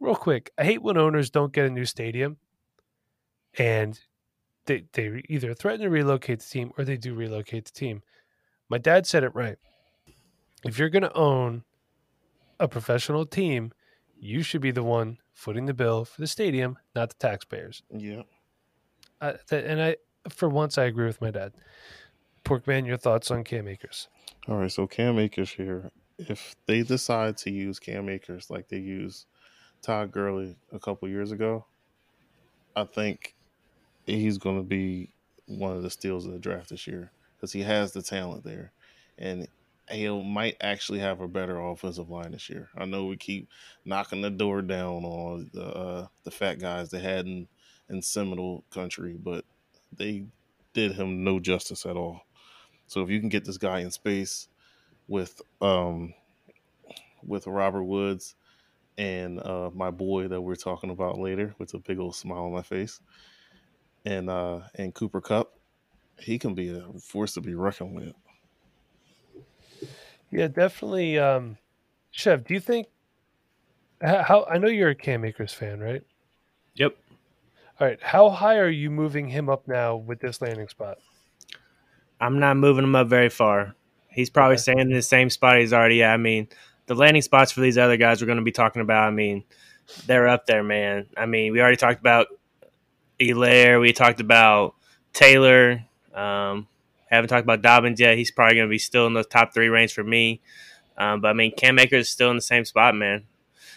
real quick, I hate when owners don't get a new stadium and they, they either threaten to relocate the team or they do relocate the team. My dad said it right. If you're going to own a professional team, you should be the one footing the bill for the stadium, not the taxpayers. Yeah. I, that, and I, for once, I agree with my dad. Porkman, your thoughts on Cam Akers? All right, so Cam Akers here. If they decide to use Cam Akers like they used Todd Gurley a couple years ago, I think he's going to be one of the steals of the draft this year because he has the talent there, and he might actually have a better offensive line this year. I know we keep knocking the door down on the uh, the fat guys they had in in Seminole country, but they did him no justice at all. So if you can get this guy in space with um with Robert Woods and uh my boy that we're talking about later with a big old smile on my face and uh and Cooper Kupp, he can be a force to be reckoned with. Yeah, definitely. Um, Chev, do you think how, how? I know you're a Cam Akers fan, right? Yep. All right. How high are you moving him up now with this landing spot? I'm not moving him up very far. He's probably Okay. staying in the same spot he's already at. I mean, the landing spots for these other guys we're going to be talking about, I mean, they're up there, man. I mean, we already talked about Helaire. We talked about Taylor. Um, haven't talked about Dobbins yet. He's probably going to be still in the top three range for me. Um, but I mean, Cam Akers is still in the same spot, man.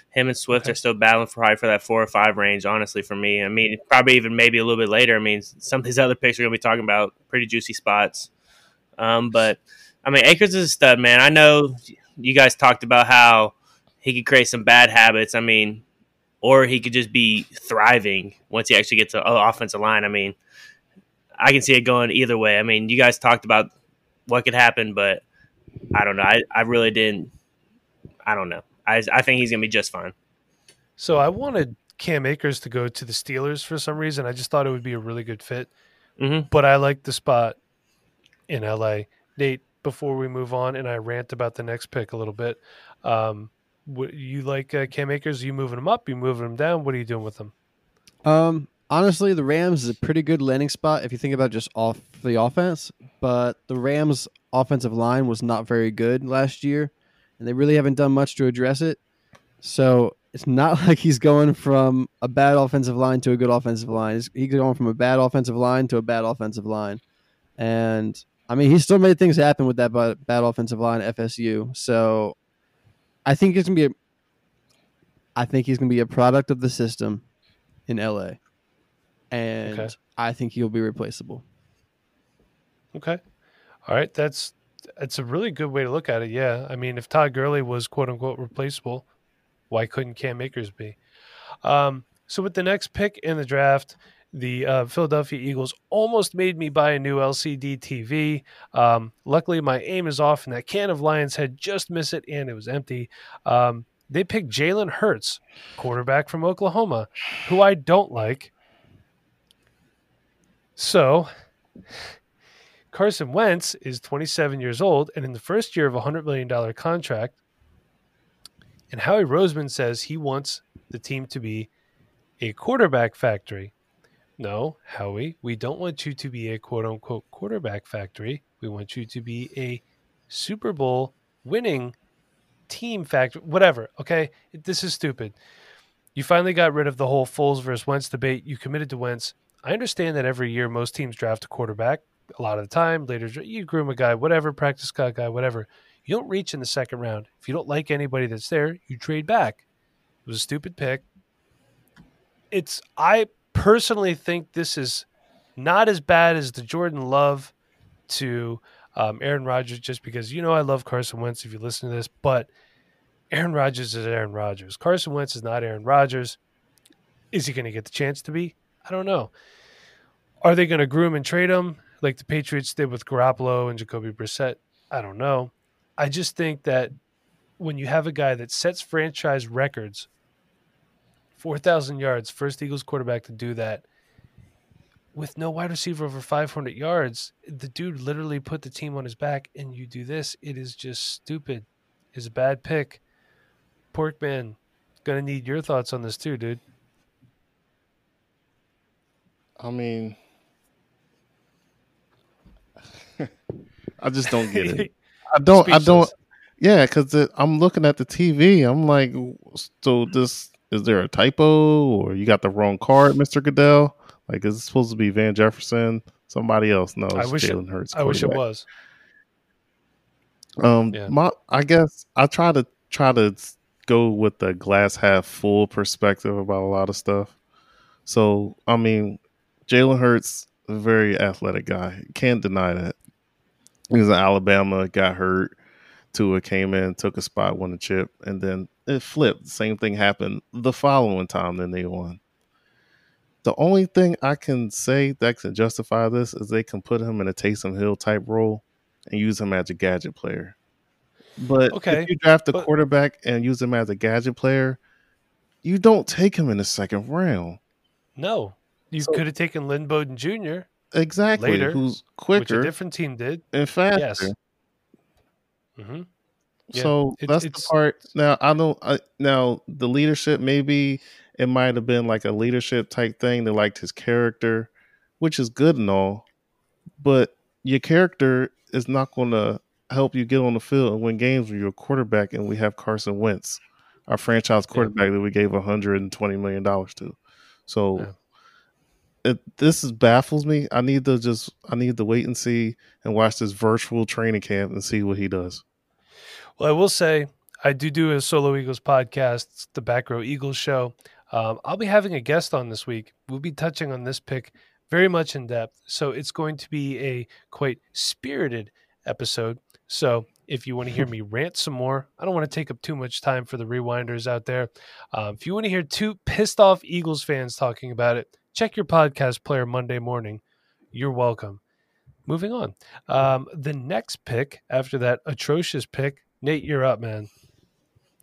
Him and Swift Okay. are still battling for probably for that four or five range, honestly, for me. I mean, probably even maybe a little bit later. I mean, some of these other picks are going to be talking about pretty juicy spots. Um, but I mean, Akers is a stud, man. I know you guys talked about how he could create some bad habits. I mean, or he could just be thriving once he actually gets to offensive line. I mean, I can see it going either way. I mean, you guys talked about what could happen, but I don't know. I, I really didn't. I don't know. I, I think he's going to be just fine. So I wanted Cam Akers to go to the Steelers for some reason. I just thought it would be a really good fit. Mhm. But I like the spot in LA. Nate, before we move on, and I rant about the next pick a little bit. Um, what, you like uh, Cam Akers? Are you moving him up? you moving him down? What are you doing with him? Um, honestly, the Rams is a pretty good landing spot if you think about just off the offense. But the Rams' offensive line was not very good last year, and they really haven't done much to address it. So it's not like he's going from a bad offensive line to a good offensive line. He's, he's going from a bad offensive line to a bad offensive line, and I mean he still made things happen with that ba- bad offensive line at FSU. So I think it's gonna be a. I think he's gonna be a product of the system in LA. And Okay. I think he'll be replaceable. Okay. All right. That's that's a really good way to look at it. Yeah. I mean, if Todd Gurley was quote unquote replaceable, why couldn't Cam Akers be? Um, so with the next pick in the draft, the uh, Philadelphia Eagles almost made me buy a new LCD TV. Um, luckily, my aim is off, and that can of Lions Head just missed it, and it was empty. Um, they picked Jalen Hurts, quarterback from Oklahoma, who I don't like. So Carson Wentz is 27 years old and in the first year of a $100 million contract. And Howie Roseman says he wants the team to be a quarterback factory. No, Howie, we don't want you to be a quote unquote quarterback factory. We want you to be a Super Bowl winning team factory. Whatever. Okay. This is stupid. You finally got rid of the whole Foles versus Wentz debate. You committed to Wentz. I understand that every year most teams draft a quarterback a lot of the time. Later, you groom a guy, whatever, practice squad guy, whatever. You don't reach in the second round. If you don't like anybody that's there, you trade back. It was a stupid pick. It's I personally think this is not as bad as the Jordan Love to um, Aaron Rodgers, just because you know I love Carson Wentz. If you listen to this, but Aaron Rodgers is Aaron Rodgers. Carson Wentz is not Aaron Rodgers. Is he going to get the chance to be? I don't know. Are they going to groom and trade him like the Patriots did with Garoppolo and Jacoby Brissett? I don't know. I just think that when you have a guy that sets franchise records, 4,000 yards, first Eagles quarterback to do that, with no wide receiver over 500 yards, the dude literally put the team on his back, and you do this. It is just stupid. It's a bad pick. Porkman, gonna need your thoughts on this too, dude. I mean, I just don't get it. I don't. I don't. Yeah, because I'm looking at the TV. I'm like, so this is there a typo or you got the wrong card, Mister Goodell? Like, is it supposed to be Van Jefferson? Somebody else knows. I wish it- Jalen Hurts. I wish it was. Um, Yeah. my I guess I try to try to go with the glass half full perspective about a lot of stuff. So I mean, Jalen Hurts, a very athletic guy, can't deny that. He was in Alabama, got hurt. Tua came in, took a spot, won a chip, and then it flipped. Same thing happened the following time. Then they won. The only thing I can say that can justify this is they can put him in a Taysom Hill type role and use him as a gadget player. But Okay, if you draft a but- quarterback and use him as a gadget player, you don't take him in the second round. No, you So- could have taken Lynn Bowden Jr., Exactly. Later, Who's which a different team did. and faster. Yes. hmm Yeah, So it- that's the part. Now I don't. I, now the leadership, maybe it might have been like a leadership type thing. They liked his character, which is good and all, but your character is not going to help you get on the field and win games when you're a quarterback and we have Carson Wentz, our franchise quarterback that we gave 120 million dollars to. So Yeah. It, this is baffles me. I need to just I need to wait and see and watch this virtual training camp and see what he does. Well, I will say I do do a solo Eagles podcast, it's the Back Row Eagles show. Um, I'll be having a guest on this week. We'll be touching on this pick very much in depth. So it's going to be a quite spirited episode. So if you want to hear me rant some more, I don't want to take up too much time for the rewinders out there. Um, if you want to hear two pissed off Eagles fans talking about it, check your podcast player Monday morning. You're welcome. Moving on. Um, the next pick after that atrocious pick, Nate, you're up, man.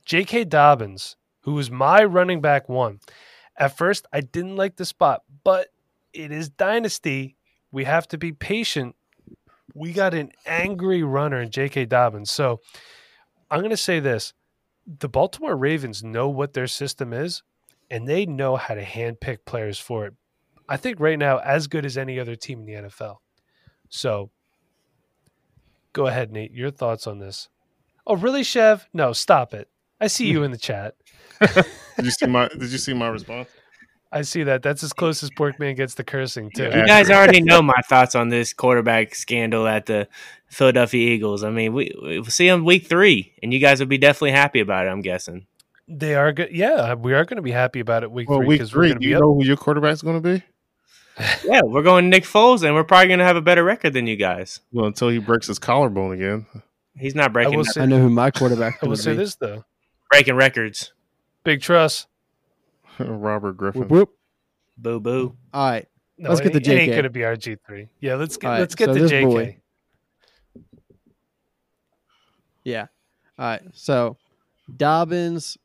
J.K. Dobbins, who was my running back one. At first, I didn't like the spot, but it is dynasty. We have to be patient. We got an angry runner in J.K. Dobbins. So I'm going to say this the Baltimore Ravens know what their system is, and they know how to handpick players for it. I think right now, as good as any other team in the NFL. So go ahead, Nate. Your thoughts on this? Oh, really, Chev? No, stop it. I see you in the chat. Did you see my Did you see my response? I see that. That's as close as Porkman gets to cursing, too. You guys already know my thoughts on this quarterback scandal at the Philadelphia Eagles. I mean, we we'll see them week three, and you guys will be definitely happy about it. I'm guessing. They are good. Yeah, we are going to be happy about it week Well, three week because we're three, going to do be you up. know who your quarterback's going to be? Yeah, we're going Nick Foles, and we're probably going to have a better record than you guys. Well, until he breaks his collarbone again. He's not breaking will say- I know who my quarterback I will would say be. this though: breaking records. Big trust. Robert Griffin. Whoop, whoop. Boo boo. All right. No, Let's get it- the It ain't JK. going to be our G three. Yeah, let's get All right, let's get so the this JK. boy- Yeah. All right. So Dobbins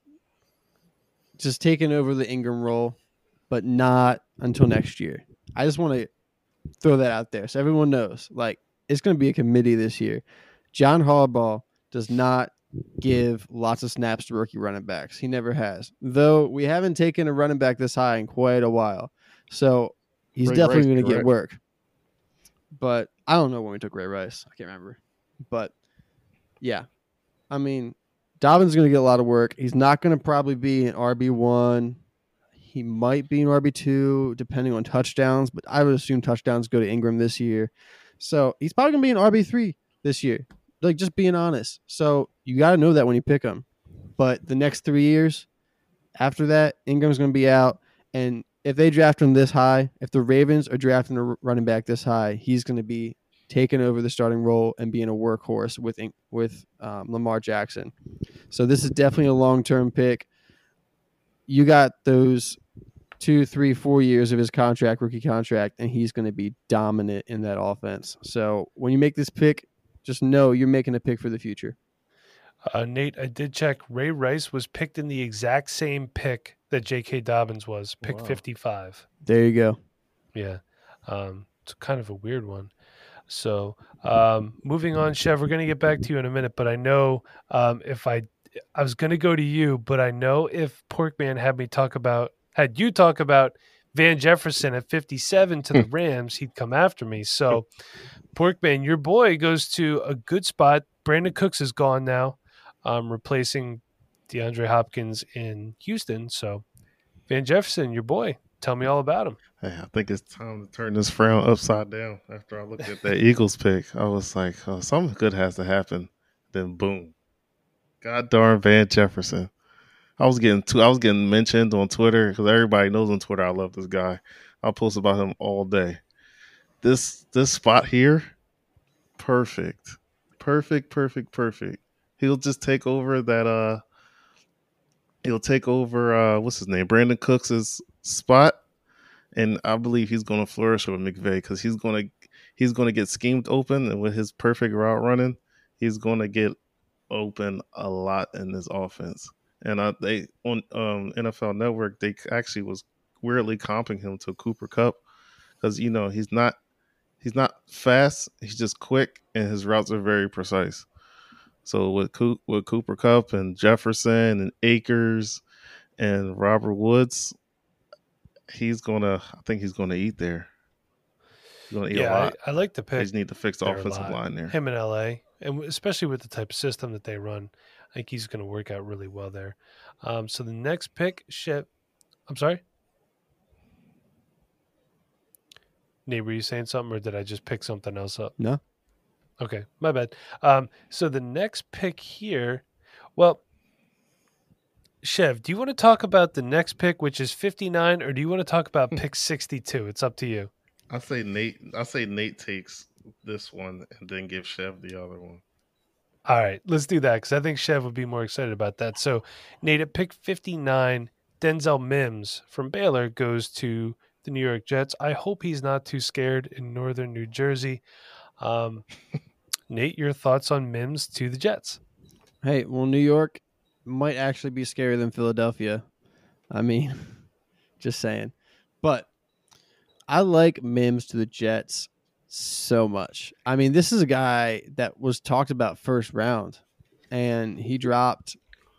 just taking over the Ingram role, but not until next year. I just want to throw that out there so everyone knows. Like it's going to be a committee this year. John Harbaugh does not give lots of snaps to rookie running backs. He never has. Though we haven't taken a running back this high in quite a while. So he's Ray definitely going to get work. But I don't know when we took Ray Rice. I can't remember. But yeah. I mean, Dobbins is going to get a lot of work. He's not going to probably be an RB1. He might be an RB2 depending on touchdowns, but I would assume touchdowns go to Ingram this year. So he's probably going to be an RB3 this year. Like, just being honest. So you got to know that when you pick him. But the next three years after that, Ingram's going to be out. And if they draft him this high, if the Ravens are drafting a running back this high, he's going to be taking over the starting role and being a workhorse with with um, Lamar Jackson. So this is definitely a long term pick. You got those two, three, four years of his contract, rookie contract, and he's going to be dominant in that offense. So when you make this pick, just know you're making a pick for the future. Uh, Nate, I did check. Ray Rice was picked in the exact same pick that J.K. Dobbins was, pick Wow. 55. There you go. Yeah. Um, it's kind of a weird one. So, um, moving on, Chev, we're going to get back to you in a minute, but I know um, if I, I was going to go to you, but I know if Porkman had me talk about, had you talk about Van Jefferson at 57 to the Rams, he'd come after me. So, Porkman, your boy goes to a good spot. Brandin Cooks is gone now, um, replacing DeAndre Hopkins in Houston. So, Van Jefferson, your boy, tell me all about him. Hey, I think it's time to turn this frown upside down. After I looked at that Eagles pick, I was like, oh, something good has to happen. Then boom, God darn Van Jefferson. I was getting too, I was getting mentioned on Twitter because everybody knows on Twitter I love this guy. I'll post about him all day. This this spot here, perfect, perfect, perfect, perfect. He'll just take over that. uh He'll take over. uh What's his name? Brandin Cooks's spot and I believe he's going to flourish with McVay because he's going to he's going to get schemed open, and with his perfect route running, he's going to get open a lot in this offense. And uh, they on um, NFL Network they actually was weirdly comping him to Cooper Kupp because you know he's not he's not fast, he's just quick, and his routes are very precise. So with Coop, with Cooper Kupp and Jefferson and Akers and Robert Woods, he's gonna. I think he's gonna eat there. He's gonna eat yeah, I, lot. I like the They pick. just need to fix the a offensive line there. Him in LA. and especially with the type of system that they run, I think he's going to work out really well there. Um, so the next pick, shit. I'm sorry. Nate, were you saying something, or did I just pick something else up? No. Okay, my bad. Um, so the next pick here, well, Chev, do you want to talk about the next pick, which is 59, or do you want to talk about pick 62? It's up to you. I say Nate. I say Nate takes this one and then give Chev the other one. All right, let's do that because I think Chev would be more excited about that. So, Nate, at pick 59, Denzel Mims from Baylor goes to the New York Jets. I hope he's not too scared in northern New Jersey. Um, Nate, your thoughts on Mims to the Jets? Hey, well, New York might actually be scarier than Philadelphia. I mean, just saying. But I like Mims to the Jets so much. I mean, this is a guy that was talked about first round and he dropped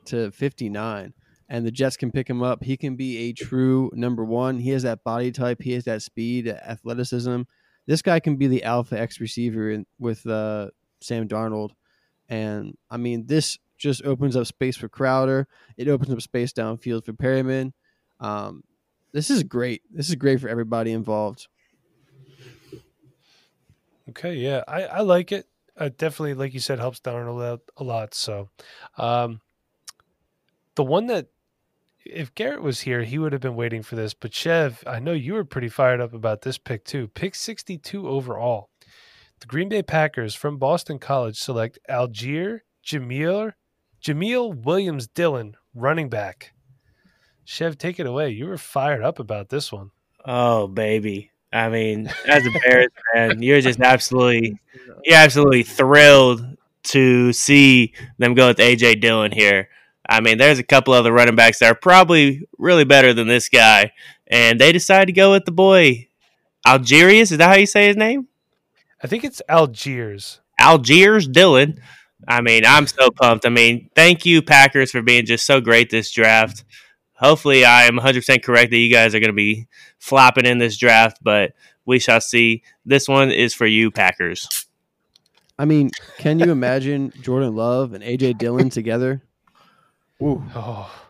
to 59 and the Jets can pick him up. He can be a true number 1. He has that body type, he has that speed, athleticism. This guy can be the alpha X receiver in, with uh, Sam Darnold. And I mean, this just opens up space for Crowder. It opens up space downfield for Perriman. Um, this is great. This is great for everybody involved. Okay, yeah, I, I like it. Uh, definitely, like you said, helps Darnold a lot. So, um, the one that if Garrett was here, he would have been waiting for this. But Chev, I know you were pretty fired up about this pick too. Pick 62 overall. The Green Bay Packers from Boston College select Allgeier Jamil Jamil Williams Dillon, running back. Chev, take it away. You were fired up about this one. Oh, baby. I mean, as a Bears fan, you're just absolutely, you're absolutely thrilled to see them go with AJ Dillon here. I mean, there's a couple other running backs that are probably really better than this guy, and they decided to go with the boy Algerius. Is that how you say his name? I think it's Algiers. Algiers Dillon. I mean, I'm so pumped. I mean, thank you, Packers, for being just so great this draft hopefully I am 100% correct that you guys are going to be flopping in this draft, but we shall see. This one is for you, Packers. I mean, can you imagine Jordan Love and AJ Dillon together? Ooh. Oh.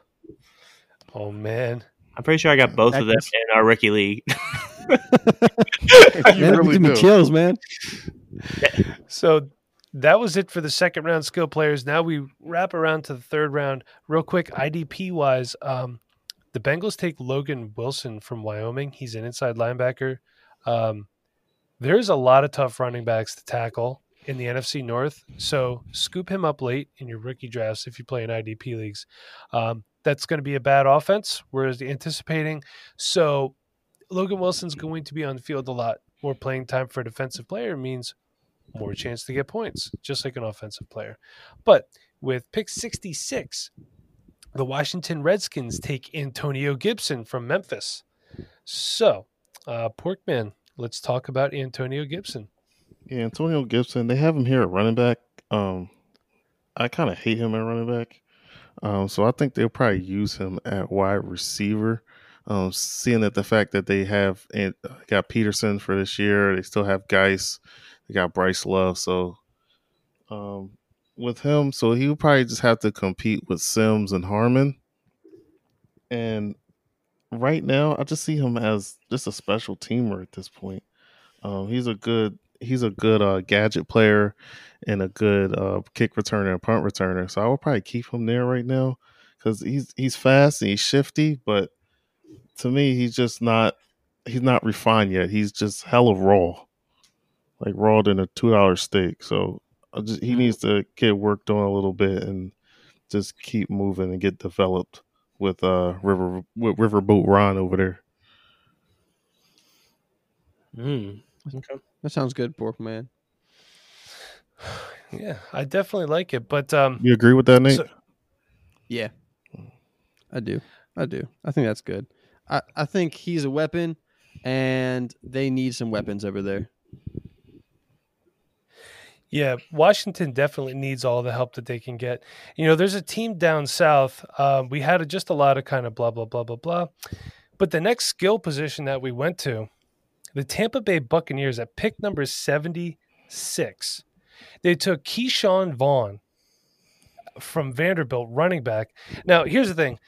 oh man. I'm pretty sure I got both that of them in our rookie league. you man, really do. chills, man. So that was it for the second round skill players. Now we wrap around to the third round. Real quick, IDP wise, um, the Bengals take Logan Wilson from Wyoming. He's an inside linebacker. Um, there's a lot of tough running backs to tackle in the NFC North. So scoop him up late in your rookie drafts if you play in IDP leagues. Um, that's going to be a bad offense, whereas anticipating. So Logan Wilson's going to be on the field a lot. More playing time for a defensive player means more chance to get points, just like an offensive player. But with pick 66, the Washington Redskins take Antonio Gibson from Memphis. So, uh, Porkman, let's talk about Antonio Gibson. Yeah, Antonio Gibson, they have him here at running back. Um, I kind of hate him at running back. Um, so I think they'll probably use him at wide receiver. Um, seeing that the fact that they have and uh, got Peterson for this year, they still have Guice, they got Bryce Love. So um, with him, so he would probably just have to compete with Sims and Harmon. And right now, I just see him as just a special teamer at this point. Um, he's a good he's a good uh, gadget player and a good uh, kick returner and punt returner. So I would probably keep him there right now because he's he's fast and he's shifty, but to me, he's just not he's not refined yet. He's just hella raw like raw in a two dollar steak. So just, he mm-hmm. needs to get worked on a little bit and just keep moving and get developed with uh River with Riverboat Ron over there. Mm. Okay. That sounds good, Pork Man. Yeah, I definitely like it. But um You agree with that, Nate? So, yeah. I do. I do. I think that's good. I, I think he's a weapon and they need some weapons over there. Yeah, Washington definitely needs all the help that they can get. You know, there's a team down south. Um, we had a, just a lot of kind of blah, blah, blah, blah, blah. But the next skill position that we went to, the Tampa Bay Buccaneers at pick number 76, they took Ke'Shawn Vaughn from Vanderbilt, running back. Now, here's the thing: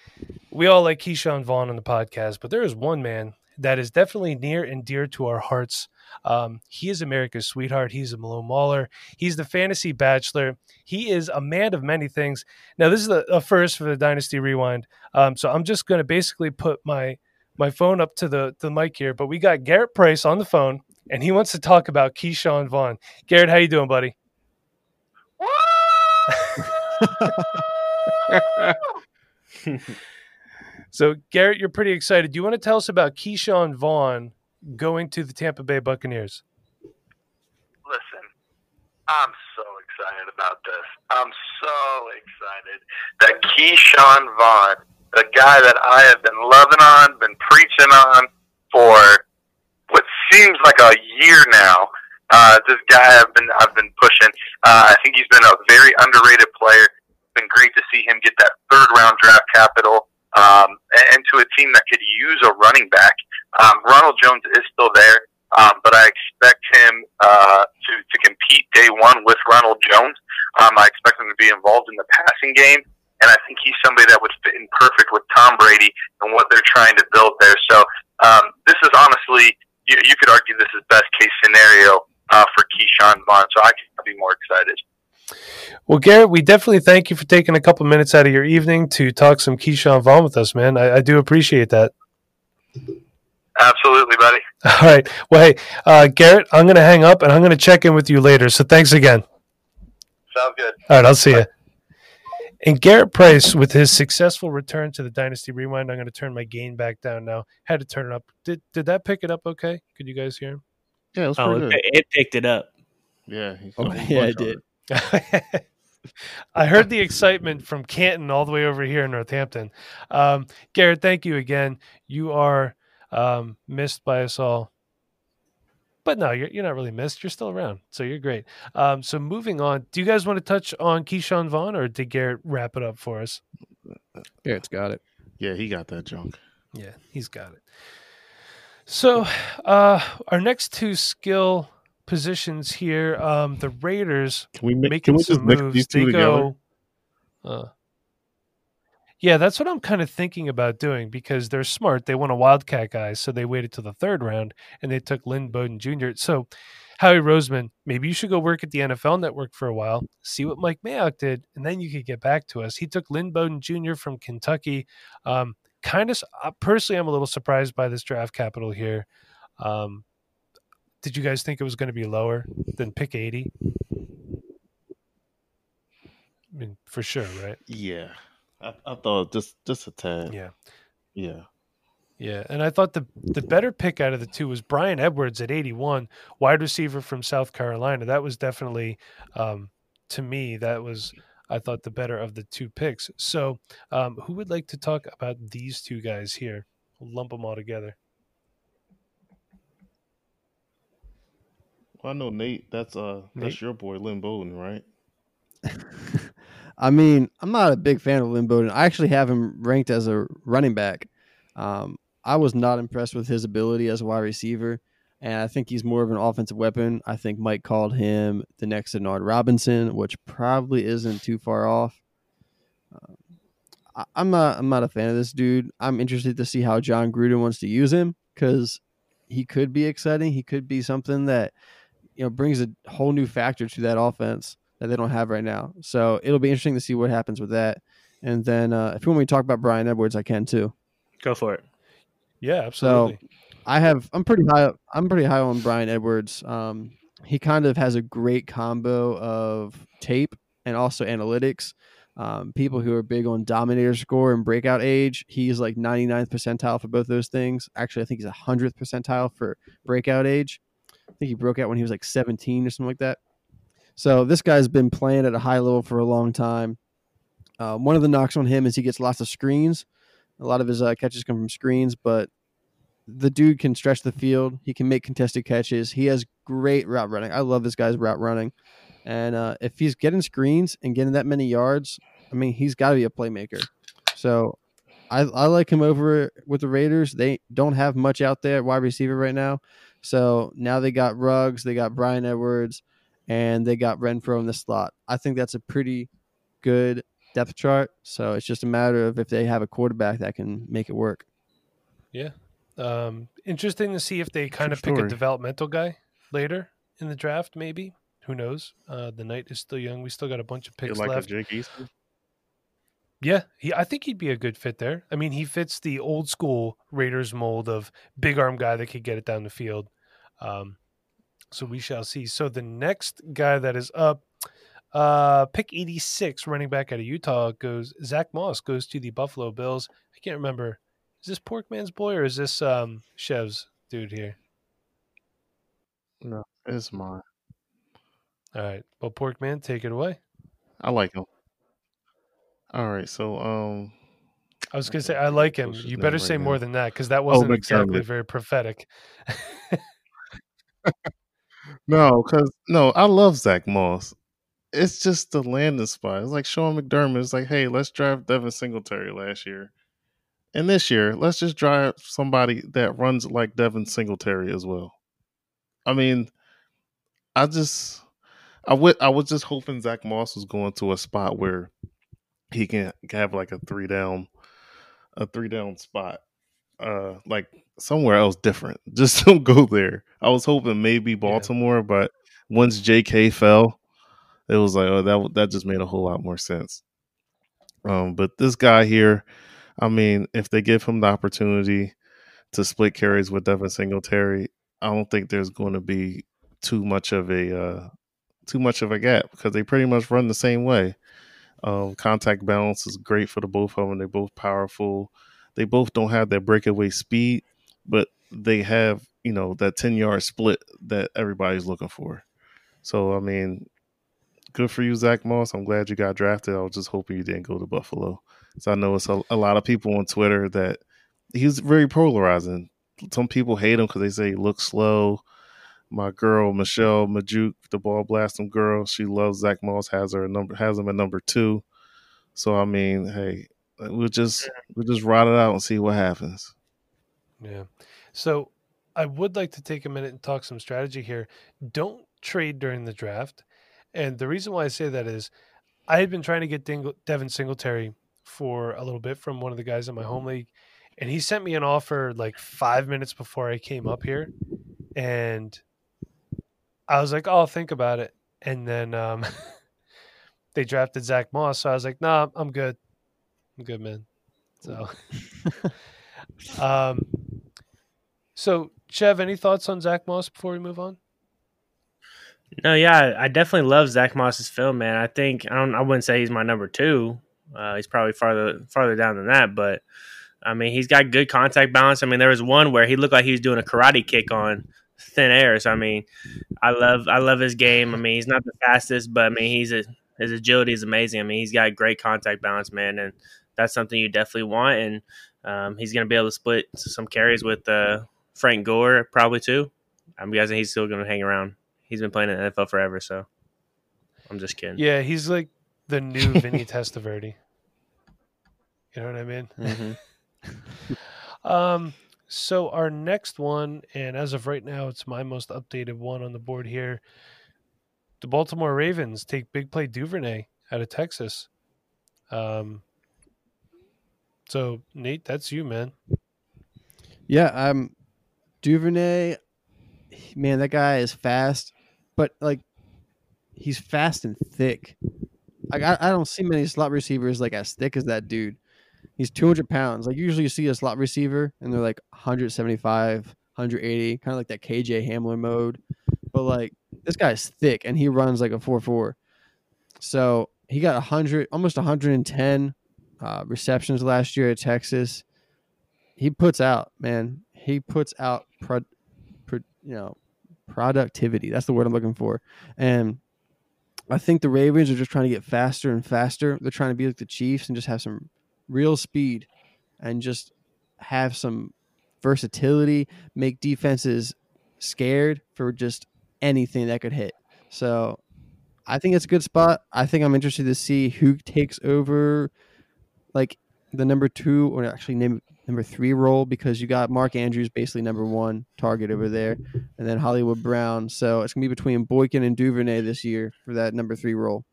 we all like Ke'Shawn Vaughn on the podcast, but there is one man that is definitely near and dear to our hearts. Um, he is America's sweetheart. He's a Malone Mauler. He's the fantasy bachelor. He is a man of many things. Now, this is a, a first for the Dynasty Rewind. Um, so I'm just going to basically put my my phone up to the the mic here. But we got Garrett Price on the phone, and he wants to talk about Ke'Shawn Vaughn. Garrett, how you doing, buddy? so, Garrett, you're pretty excited. Do you want to tell us about Ke'Shawn Vaughn going to the Tampa Bay Buccaneers? Listen, I'm so excited about this. I'm so excited that Ke'Shawn Vaughn, the guy that I have been loving on, been preaching on for what seems like a year now. Uh, this guy I've been I've been pushing. Uh, I think he's been a very underrated player. It's been great to see him get that third round draft capital um, and to a team that could use a running back. Um, Ronald Jones is still there, um, but I expect him uh, to to compete day one with Ronald Jones. Um, I expect him to be involved in the passing game, and I think he's somebody that would fit in perfect with Tom Brady and what they're trying to build there. So um, this is honestly, you, you could argue this is best case scenario uh, for Ke'Shawn Vaughn. So I could be more excited. Well, Garrett, we definitely thank you for taking a couple minutes out of your evening to talk some Ke'Shawn Vaughn with us, man. I, I do appreciate that. Absolutely, buddy. All right. Well, hey, uh, Garrett, I'm going to hang up and I'm going to check in with you later. So thanks again. Sounds good. All right. I'll see you. And Garrett Price, with his successful return to the Dynasty Rewind, I'm going to turn my gain back down now. Had to turn it up. Did did that pick it up okay? Could you guys hear him? Yeah, it was Oh, pretty it, good. it picked it up. Yeah, he- Oh, yeah, was it did. I heard the excitement from Canton all the way over here in Northampton. Um, Garrett, thank you again. You are um, missed by us all. But no, you're, you're not really missed. You're still around. So you're great. Um, so moving on, do you guys want to touch on Ke'Shawn Vaughn or did Garrett wrap it up for us? Garrett's got it. Yeah, he got that junk. Yeah, he's got it. So, uh, our next two skill positions here, um, the Raiders Can we make? making Can we just some mix moves. these They together? go. Uh, yeah, that's what I'm kind of thinking about doing because they're smart. They want a Wildcat guy, so they waited till the third round and they took Lynn Bowden Jr. So, Howie Roseman, maybe you should go work at the NFL Network for a while, see what Mike Mayock did, and then you could get back to us. He took Lynn Bowden Jr. from Kentucky. Um, kind of personally, I'm a little surprised by this draft capital here. Um, did you guys think it was going to be lower than pick 80? I mean, for sure, right? Yeah, I, I thought just just a tad. Yeah. Yeah, Yeah, and I thought the the better pick out of the two was Bryan Edwards at 81, wide receiver from South Carolina. That was definitely, um, to me, that was I thought the better of the two picks. So, um, who would like to talk about these two guys here? We'll lump them all together. Well, I know Nate. That's uh, that's your boy Lynn Bowden, right? I mean, I'm not a big fan of Lynn Bowden. I actually have him ranked as a running back. Um, I was not impressed with his ability as a wide receiver, and I think he's more of an offensive weapon. I think Mike called him the next Denard Robinson, which probably isn't too far off. Um, I, I'm not. I'm not a fan of this dude. I'm interested to see how Jon Gruden wants to use him because he could be exciting. He could be something that you know brings a whole new factor to that offense that they don't have right now. So it'll be interesting to see what happens with that. And then uh, if you want me to talk about Bryan Edwards, I can too. Go for it. Yeah, absolutely. I have I'm pretty high I'm pretty high on Bryan Edwards. Um, he kind of has a great combo of tape and also analytics. Um, people who are big on dominator score and breakout age, he's like 99th percentile for both those things. Actually, I think he's 100th percentile for breakout age. I think he broke out when he was like 17 or something like that. So this guy's been playing at a high level for a long time. Uh, one of the knocks on him is he gets lots of screens. A lot of his uh, catches come from screens, but the dude can stretch the field. He can make contested catches. He has great route running. I love this guy's route running. And uh, if he's getting screens and getting that many yards, I mean, he's got to be a playmaker. So I, I like him over with the Raiders. They don't have much out there wide receiver right now. So now they got Ruggs, they got Bryan Edwards, and they got Renfrow in the slot. I think that's a pretty good depth chart. So it's just a matter of if they have a quarterback that can make it work. Yeah. Um, interesting to see if they kind of True pick a developmental guy later in the draft, maybe. Who knows? Uh, the night is still young. We still got a bunch of Get picks like left. Jake Easter. Yeah, he, I think he'd be a good fit there. I mean, he fits the old school Raiders mold of big arm guy that could get it down the field. Um, so we shall see. So the next guy that is up, uh, pick 86, running back out of Utah, goes Zach Moss goes to the Buffalo Bills. I can't remember. Is this Porkman's boy or is this um, Chev's dude here? No, it's mine. All right. Well, Porkman, take it away. I like him. All right, so um, I was going to say, I like him. You better right say now. more than that because that wasn't exactly very prophetic. no, because no, I love Zach Moss. It's just the landing spot. It's like Sean McDermott. It's like, hey, let's draft Devin Singletary last year, and this year, let's just draft somebody that runs like Devin Singletary as well. I mean, I just, I would, I was just hoping Zach Moss was going to a spot where he can have like a three down, a three down spot, uh, like somewhere else different. Just don't go there. I was hoping maybe Baltimore, but once J.K. fell, it was like, oh, that that just made a whole lot more sense. Um, but this guy here, I mean, if they give him the opportunity to split carries with Devin Singletary, I don't think there's going to be too much of a uh, too much of a gap because they pretty much run the same way. Um, contact balance is great for the both of them. They're both powerful. They both don't have that breakaway speed, but they have you know that ten yard split that everybody's looking for. So I mean, good for you, Zach Moss. I'm glad you got drafted. I was just hoping you didn't go to Buffalo. So I know it's a, a lot of people on Twitter that he's very polarizing. Some people hate him because they say he looks slow. My girl Michelle Majuk, the ball blasting girl, she loves Zach Moss. Has her number, has him at number two. So I mean, hey, we'll just we'll just ride it out and see what happens. Yeah. So I would like to take a minute and talk some strategy here. Don't trade during the draft. And the reason why I say that is I had been trying to get Dingle, Devin Singletary for a little bit from one of the guys in my home league. And he sent me an offer like five minutes before I came up here. And I was like, oh, I'll think about it. And then um, they drafted Zach Moss. So I was like, nah, I'm good. I'm good, man. So, um, so Chev, any thoughts on Zach Moss before we move on? No, yeah, I definitely love Zach Moss's film, man. I think I don't. I wouldn't say he's my number two. Uh, he's probably farther farther down than that, but I mean, he's got good contact balance. I mean, there was one where he looked like he was doing a karate kick on thin air. So I mean, I love I love his game. I mean, he's not the fastest, but I mean, he's a his agility is amazing. I mean, he's got great contact balance, man, and that's something you definitely want. And um, he's going to be able to split some carries with uh, Frank Gore probably too. I'm guessing he's still going to hang around. He's been playing in the NFL forever, so I'm just kidding. Yeah, he's like the new Vinny Testaverde. You know what I mean? Mm-hmm. Um, so our next one, and as of right now, it's my most updated one on the board here. The Baltimore Ravens take big play Duvernay out of Texas. Um, so Nate, that's you, man. Yeah, um, Duvernay, man, that guy is fast, but like he's fast and thick. Like I, I don't see many slot receivers like as thick as that dude. He's 200 pounds. Like usually you see a slot receiver and they're like 175, 180, kind of like that KJ Hamler mode. But like this guy's thick and he runs like a 4-4. So he got 100, almost 110 uh, receptions last year at Texas. He puts out, man. He puts out, pro, pro, you know, productivity. That's the word I'm looking for. And I think the Ravens are just trying to get faster and faster. They're trying to be like the Chiefs and just have some real speed and just have some versatility, make defenses scared for just anything that could hit. So I think it's a good spot. I think I'm interested to see who takes over like the number two or actually name number three role because you got Mark Andrews basically number one target over there, and then Hollywood Brown. So it's gonna be between Boykin and Duvernay this year for that number three role.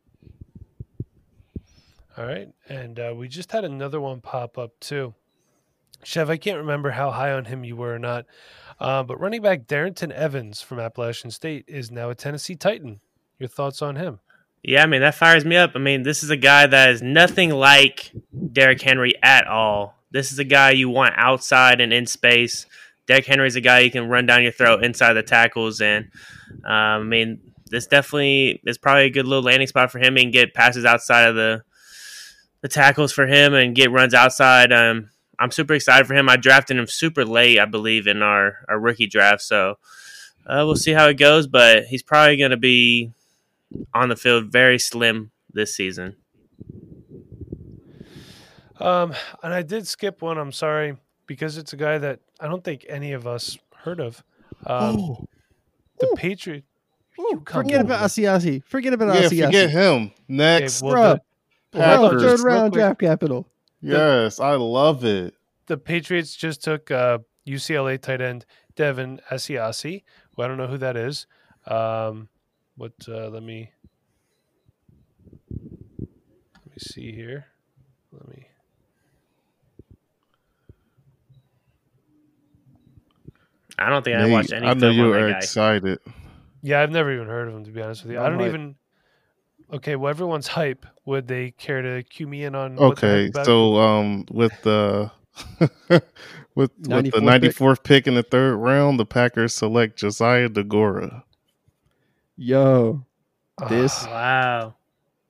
All right, and uh, we just had another one pop up too. Chev, I can't remember how high on him you were or not, uh, but running back Darrynton Evans from Appalachian State is now a Tennessee Titan. Your thoughts on him? Yeah, I mean that fires me up. I mean, this is a guy that is nothing like Derrick Henry at all. This is a guy you want outside and in space. Derrick Henry is a guy you can run down your throat inside the tackles, and um, I mean this definitely is probably a good little landing spot for him and get passes outside of the the tackles for him and get runs outside. Um, I'm super excited for him. I drafted him super late, I believe, in our, our rookie draft. So uh, we'll see how it goes, but he's probably going to be on the field very slim this season. Um, and I did skip one. I'm sorry because it's a guy that I don't think any of us heard of. Um, the Patriot. Ooh, forget about man. Asiasi. Forget about yeah, Asiasi. forget him. Next, well, Bruh. the- Bro, Packers. third round quick. draft capital. yes, I love it. the Patriots just took uh, UCLA tight end Devin Asiasi, who I don't know who that is. Um, what? Uh, let me let me see here. Let me. I don't think I Nate, watched any I know film you are were guy. excited. Yeah, I've never even heard of him to be honest with you. I I'm don't hype. even. Okay, well, everyone's hype. Would they care to cue me in on? Okay, so um, with the with with the 94th pick? pick in the third round, the Packers select Josiah Deguara. Yo, Ah, this Wow.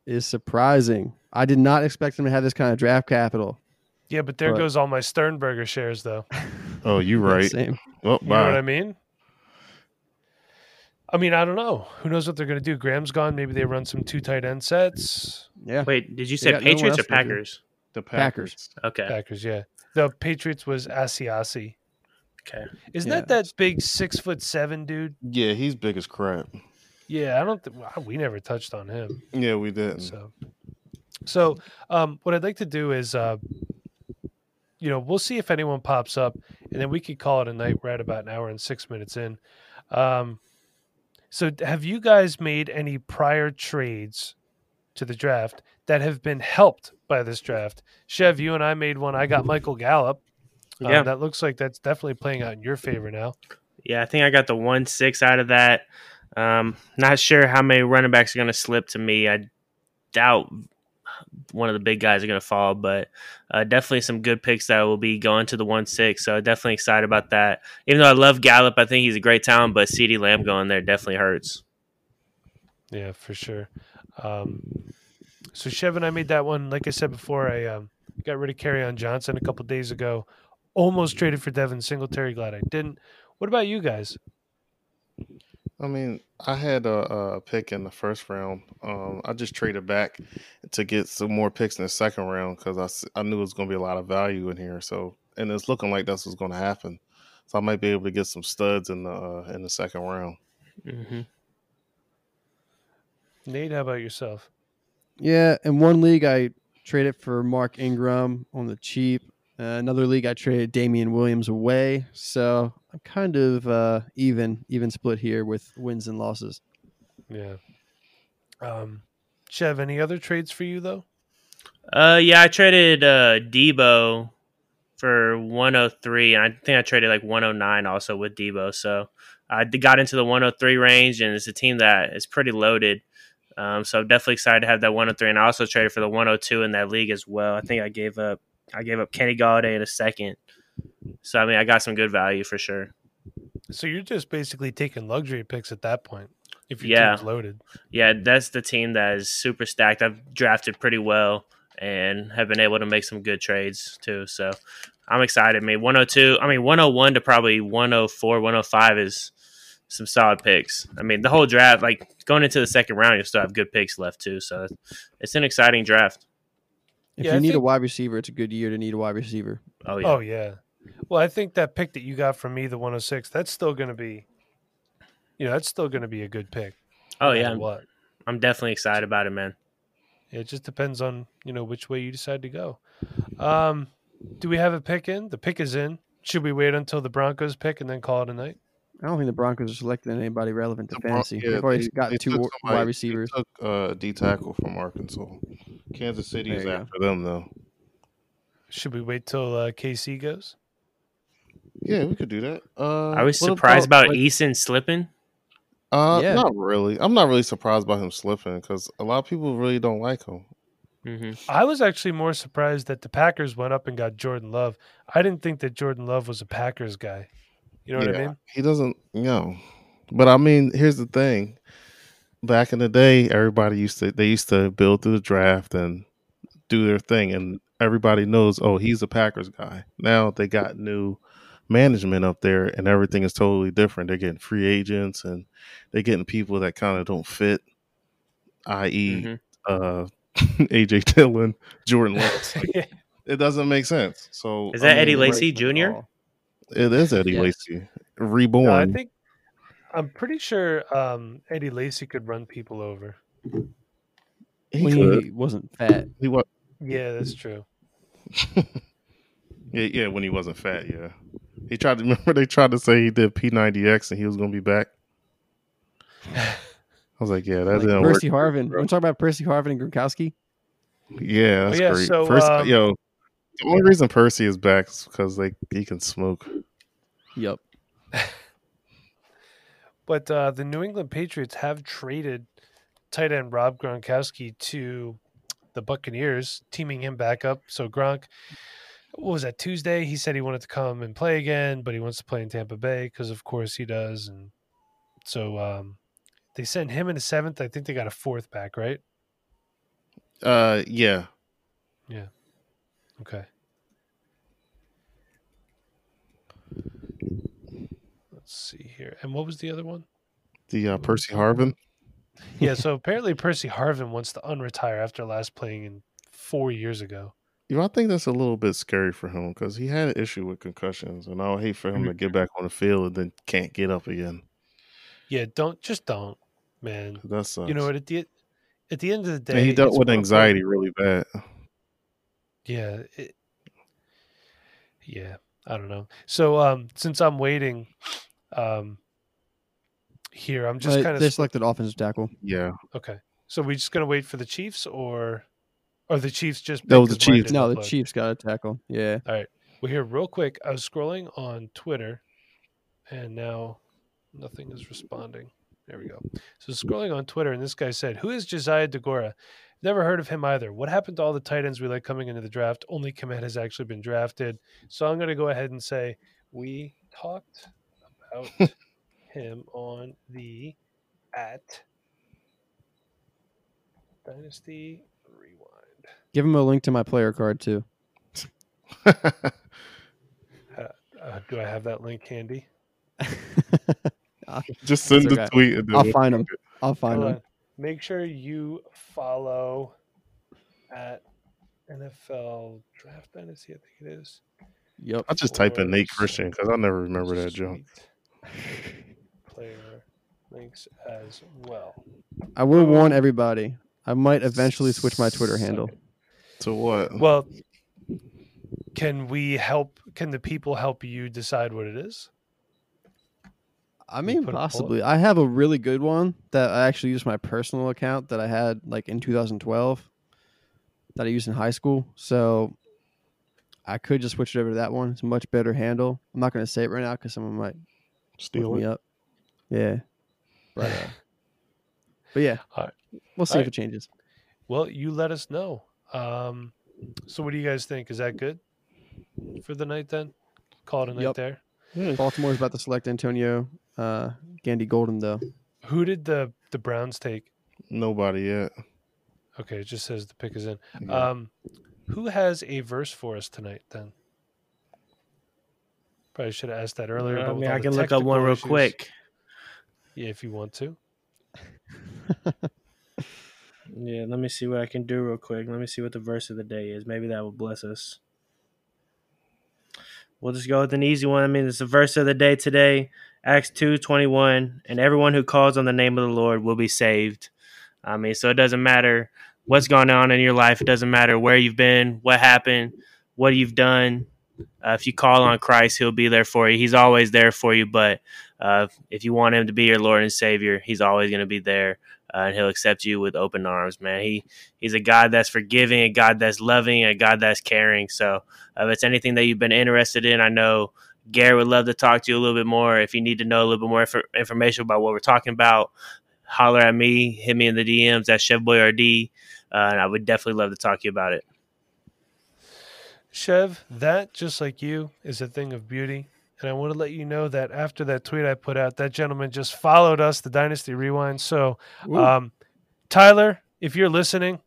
is surprising. I did not expect them to have this kind of draft capital. yeah, but there but- goes all my Sternberger shares, though. Oh, you Yeah, right. Same. Oh, You know what. I mean? I mean, I don't know. Who knows what they're going to do? Graham's gone. Maybe they run some two tight end sets. Yeah. Wait, did you They say got no Patriots or else to do. Packers? The Packers. Packers. Okay. Packers, yeah. The Patriots was Asiasi. Okay. Isn't Yeah. that that big six foot seven dude? Yeah, he's big as crap. Yeah, I don't. Th- wow, we never touched on him. Yeah, we didn't. So, so um, what I'd like to do is, uh, you know, we'll see if anyone pops up, and then we could call it a night. We're at about an hour and six minutes in. Um, so, have you guys made any prior trades to the draft that have been helped by this draft? Chev, you and I made one. I got Michael Gallup. Uh, Yeah. that looks like that's definitely playing out in your favor now. Yeah, I think I got the one six out of that. Um, not sure how many running backs are going to slip to me. I doubt one of the big guys are going to fall, but uh, definitely some good picks that will be going to the one six. So definitely excited about that. Even though I love Gallup, I think he's a great talent, but CeeDee Lamb going there definitely hurts. Yeah, for sure. Um, so Chev and I made that one. Like I said before, I um, got rid of Kerryon Johnson a couple days ago. Almost traded for Devin Singletary. Glad I didn't. What about you guys? I mean, I had a, a pick in the first round. Um, I just traded back to get some more picks in the second round because I, I knew it was going to be a lot of value in here. So, and it's looking like that's what's going to happen. So I might be able to get some studs in the uh, in the second round. hmm Nate, how about yourself? Yeah, in one league I traded for Mark Ingram on the cheap. Uh, another league I traded Damien Williams away. So I'm kind of uh, even even split here with wins and losses. Yeah. Um, Chev, any other trades for you though? Uh, yeah, I traded uh, Deebo for 103, and I think I traded like 109 also with Deebo. So I got into the 103 range, and it's a team that is pretty loaded. Um, so I'm definitely excited to have that 103, and I also traded for the 102 in that league as well. I think I gave up I gave up Kenny Golladay in a second. So I mean, I got some good value for sure. So you're just basically taking luxury picks at that point. If your Yeah. team's loaded. Yeah, that's the team that is super stacked. I've drafted pretty well and have been able to make some good trades too. So I'm excited. I mean, 102, I mean, 101 to probably 104, 105 is some solid picks. I mean, the whole draft, like going into the second round, you still have good picks left too. So it's an exciting draft. If Yeah, you I need a wide receiver, it's a good year to need a wide receiver. Oh, yeah. Oh yeah. Well, I think that pick that you got from me, the 106, that's still going to be, you know, that's still going to be a good pick. Oh, no yeah. I'm, What? I'm definitely excited about it, man. It just depends on you know which way you decide to go. Um, Do we have a pick in? The pick is in. Should we wait until the Broncos pick and then call it a night? I don't think the Broncos are selecting anybody relevant to The Bron- fantasy. yeah, They've already they- got they two somebody- wide they receivers. took uh, D tackle from Arkansas. Kansas City There is you go. after them though. Should we wait till uh, KC goes? Yeah, we could do that. Uh, I was surprised about like, Eason slipping. Uh, Yeah. not really. I'm not really surprised by him slipping because a lot of people really don't like him. hmm I was actually more surprised that the Packers went up and got Jordan Love. I didn't think that Jordan Love was a Packers guy. You know what I mean? He doesn't, you know. But I mean, here's the thing. Back in the day, everybody used to they used to build through the draft and do their thing, and everybody knows, oh, he's a Packers guy. Now they got new management up there, and everything is totally different. They're getting free agents, and they're getting people that kind of don't fit, i.e., Mhm. uh, AJ Dillon, Jordan Love. Like, it doesn't make sense. So Is that I Eddie mean, Lacy Jr.? It is Eddie Yes. Lacy, reborn. No, I think I'm pretty sure um, Eddie Lacy could run people over. he when could. he wasn't fat. He was. Yeah, that's true. Yeah, yeah, when he wasn't fat, yeah. He tried to remember they tried to say he did P90X and he was gonna be back. I was like, yeah, that Like didn't Percy work. Harvin. Want to talk about Percy Harvin and Gronkowski? Yeah, that's yeah, great. so, Percy, um, yo, the only reason Percy is back is because like he can smoke. Yep. But uh, the New England Patriots have traded tight end Rob Gronkowski to the Buccaneers, teaming him back up. So Gronk, what was that Tuesday? He said he wanted to come and play again, but he wants to play in Tampa Bay because, of course, he does. And so um, they sent him in the seventh. I think they got a fourth back, right? Uh, yeah, yeah. Okay. Let's see here. And what was the other one? the uh, Percy Harvin. Yeah, so apparently Percy Harvin wants to unretire after last playing in four years ago. You know, I think that's a little bit scary for him because he had an issue with concussions, and I would hate for him to get back on the field and then can't get up again. Yeah, don't just don't, man. That sucks. You know what? At the at the end of the day, and he dealt with anxiety really bad. Yeah, it, yeah. I don't know. So um, since I'm waiting, um, here I'm just kind they of selected offensive tackle. Yeah, okay. So we just gonna wait for the Chiefs, or or the Chiefs just pick the Chiefs. No, the? Chiefs got a tackle. Yeah. All right. Well, here, real quick, I was scrolling on Twitter, and now nothing is responding. There we go. So scrolling on Twitter, and this guy said, "Who is Josiah Deguara? Never heard of him either. What happened to all the tight ends we like coming into the draft? Only Kmet has actually been drafted. So I'm going to go ahead and say we talked about him on the at Dynasty. Give him a link to my player card too. Uh, do I have that link handy? just send That's the tweet. And I'll find him. I'll find him. Make sure you follow at NFL Draft Dynasty. I think it is. Yep. I'll just type in Nate Christian because I never remember that jump. Sweet Player links as well. I will warn everybody. I might eventually switch my Twitter handle. To what? Well, can we help? Can the people help you decide what it is? I mean, put a poll possibly. I have a really good one that I actually used my personal account that I had like in 2012 that I used in high school. So I could just switch it over to that one. It's a much better handle. I'm not going to say it right now because someone might Steal look it. me up. Yeah. But, uh, but yeah, Alright. we'll see Alright. if it changes. Well, you let us know. Um, so, what do you guys think? Is that good for the night? Then call it a night Yep. there. Baltimore's about to select Antonio uh, Gandy Golden, though. Who did the the Browns take? Nobody yet. Okay, it just says the pick is in. Yeah. Um, who has a verse for us tonight? Then probably should have asked that earlier. I but with mean, I can look up one real issues- quick. Yeah, if you want to. Yeah, let me see what I can do real quick. Let me see what the verse of the day is. Maybe that will bless us. We'll just go with an easy one. I mean, it's the verse of the day today, Acts two twenty one, and everyone who calls on the name of the Lord will be saved. I mean, so it doesn't matter what's going on in your life. It doesn't matter where you've been, what happened. what you've done. Uh, if you call on Christ, He'll be there for you. He's always there for you. But uh, if you want Him to be your Lord and Savior, He's always going to be there, uh, and He'll accept you with open arms. Man, He He's a God that's forgiving, a God that's loving, a God that's caring. So uh, if it's anything that you've been interested in, I know Gary would love to talk to you a little bit more. If you need to know a little bit more inf- information about what we're talking about, holler at me, hit me in the DMs at ChevBoyRD, uh, and I would definitely love to talk to you about it. Chev, that just like you is a thing of beauty. And I want to let you know that after that tweet I put out, that gentleman just followed us, the Dynasty Rewind. So, um, Tyler, if you're listening,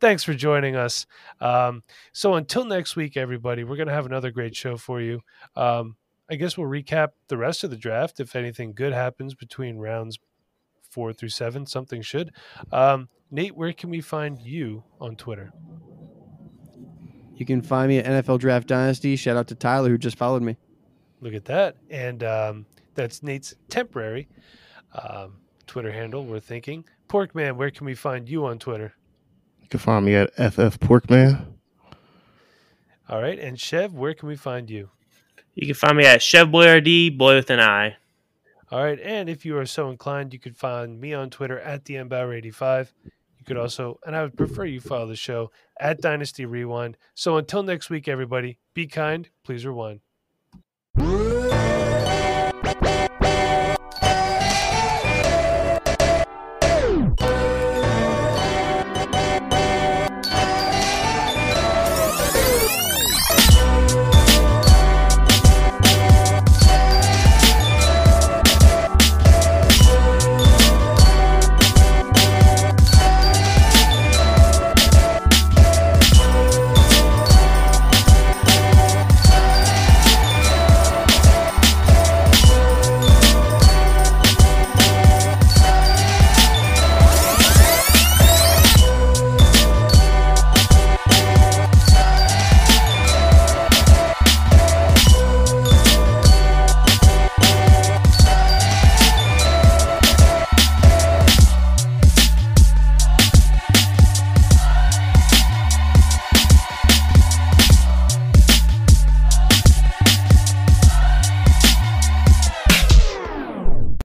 thanks for joining us. Um, so until next week, everybody, we're going to have another great show for you. Um, I guess we'll recap the rest of the draft. If anything good happens between rounds four through seven, something should. Um, Nate, where can we find you on Twitter? You can find me at NFL Draft Dynasty. Shout out to Tyler who just followed me. Look at that. And um, that's Nate's temporary um, Twitter handle, we're thinking. Porkman, where can we find you on Twitter? You can find me at FF Porkman. All right. And Chev, where can we find you? You can find me at ChevBoyRD, boy with an I. All right. And if you are so inclined, you could find me on Twitter at the Bauer85. You could also, and I would prefer you follow the show at Dynasty Rewind. So until next week, everybody, be kind, please rewind.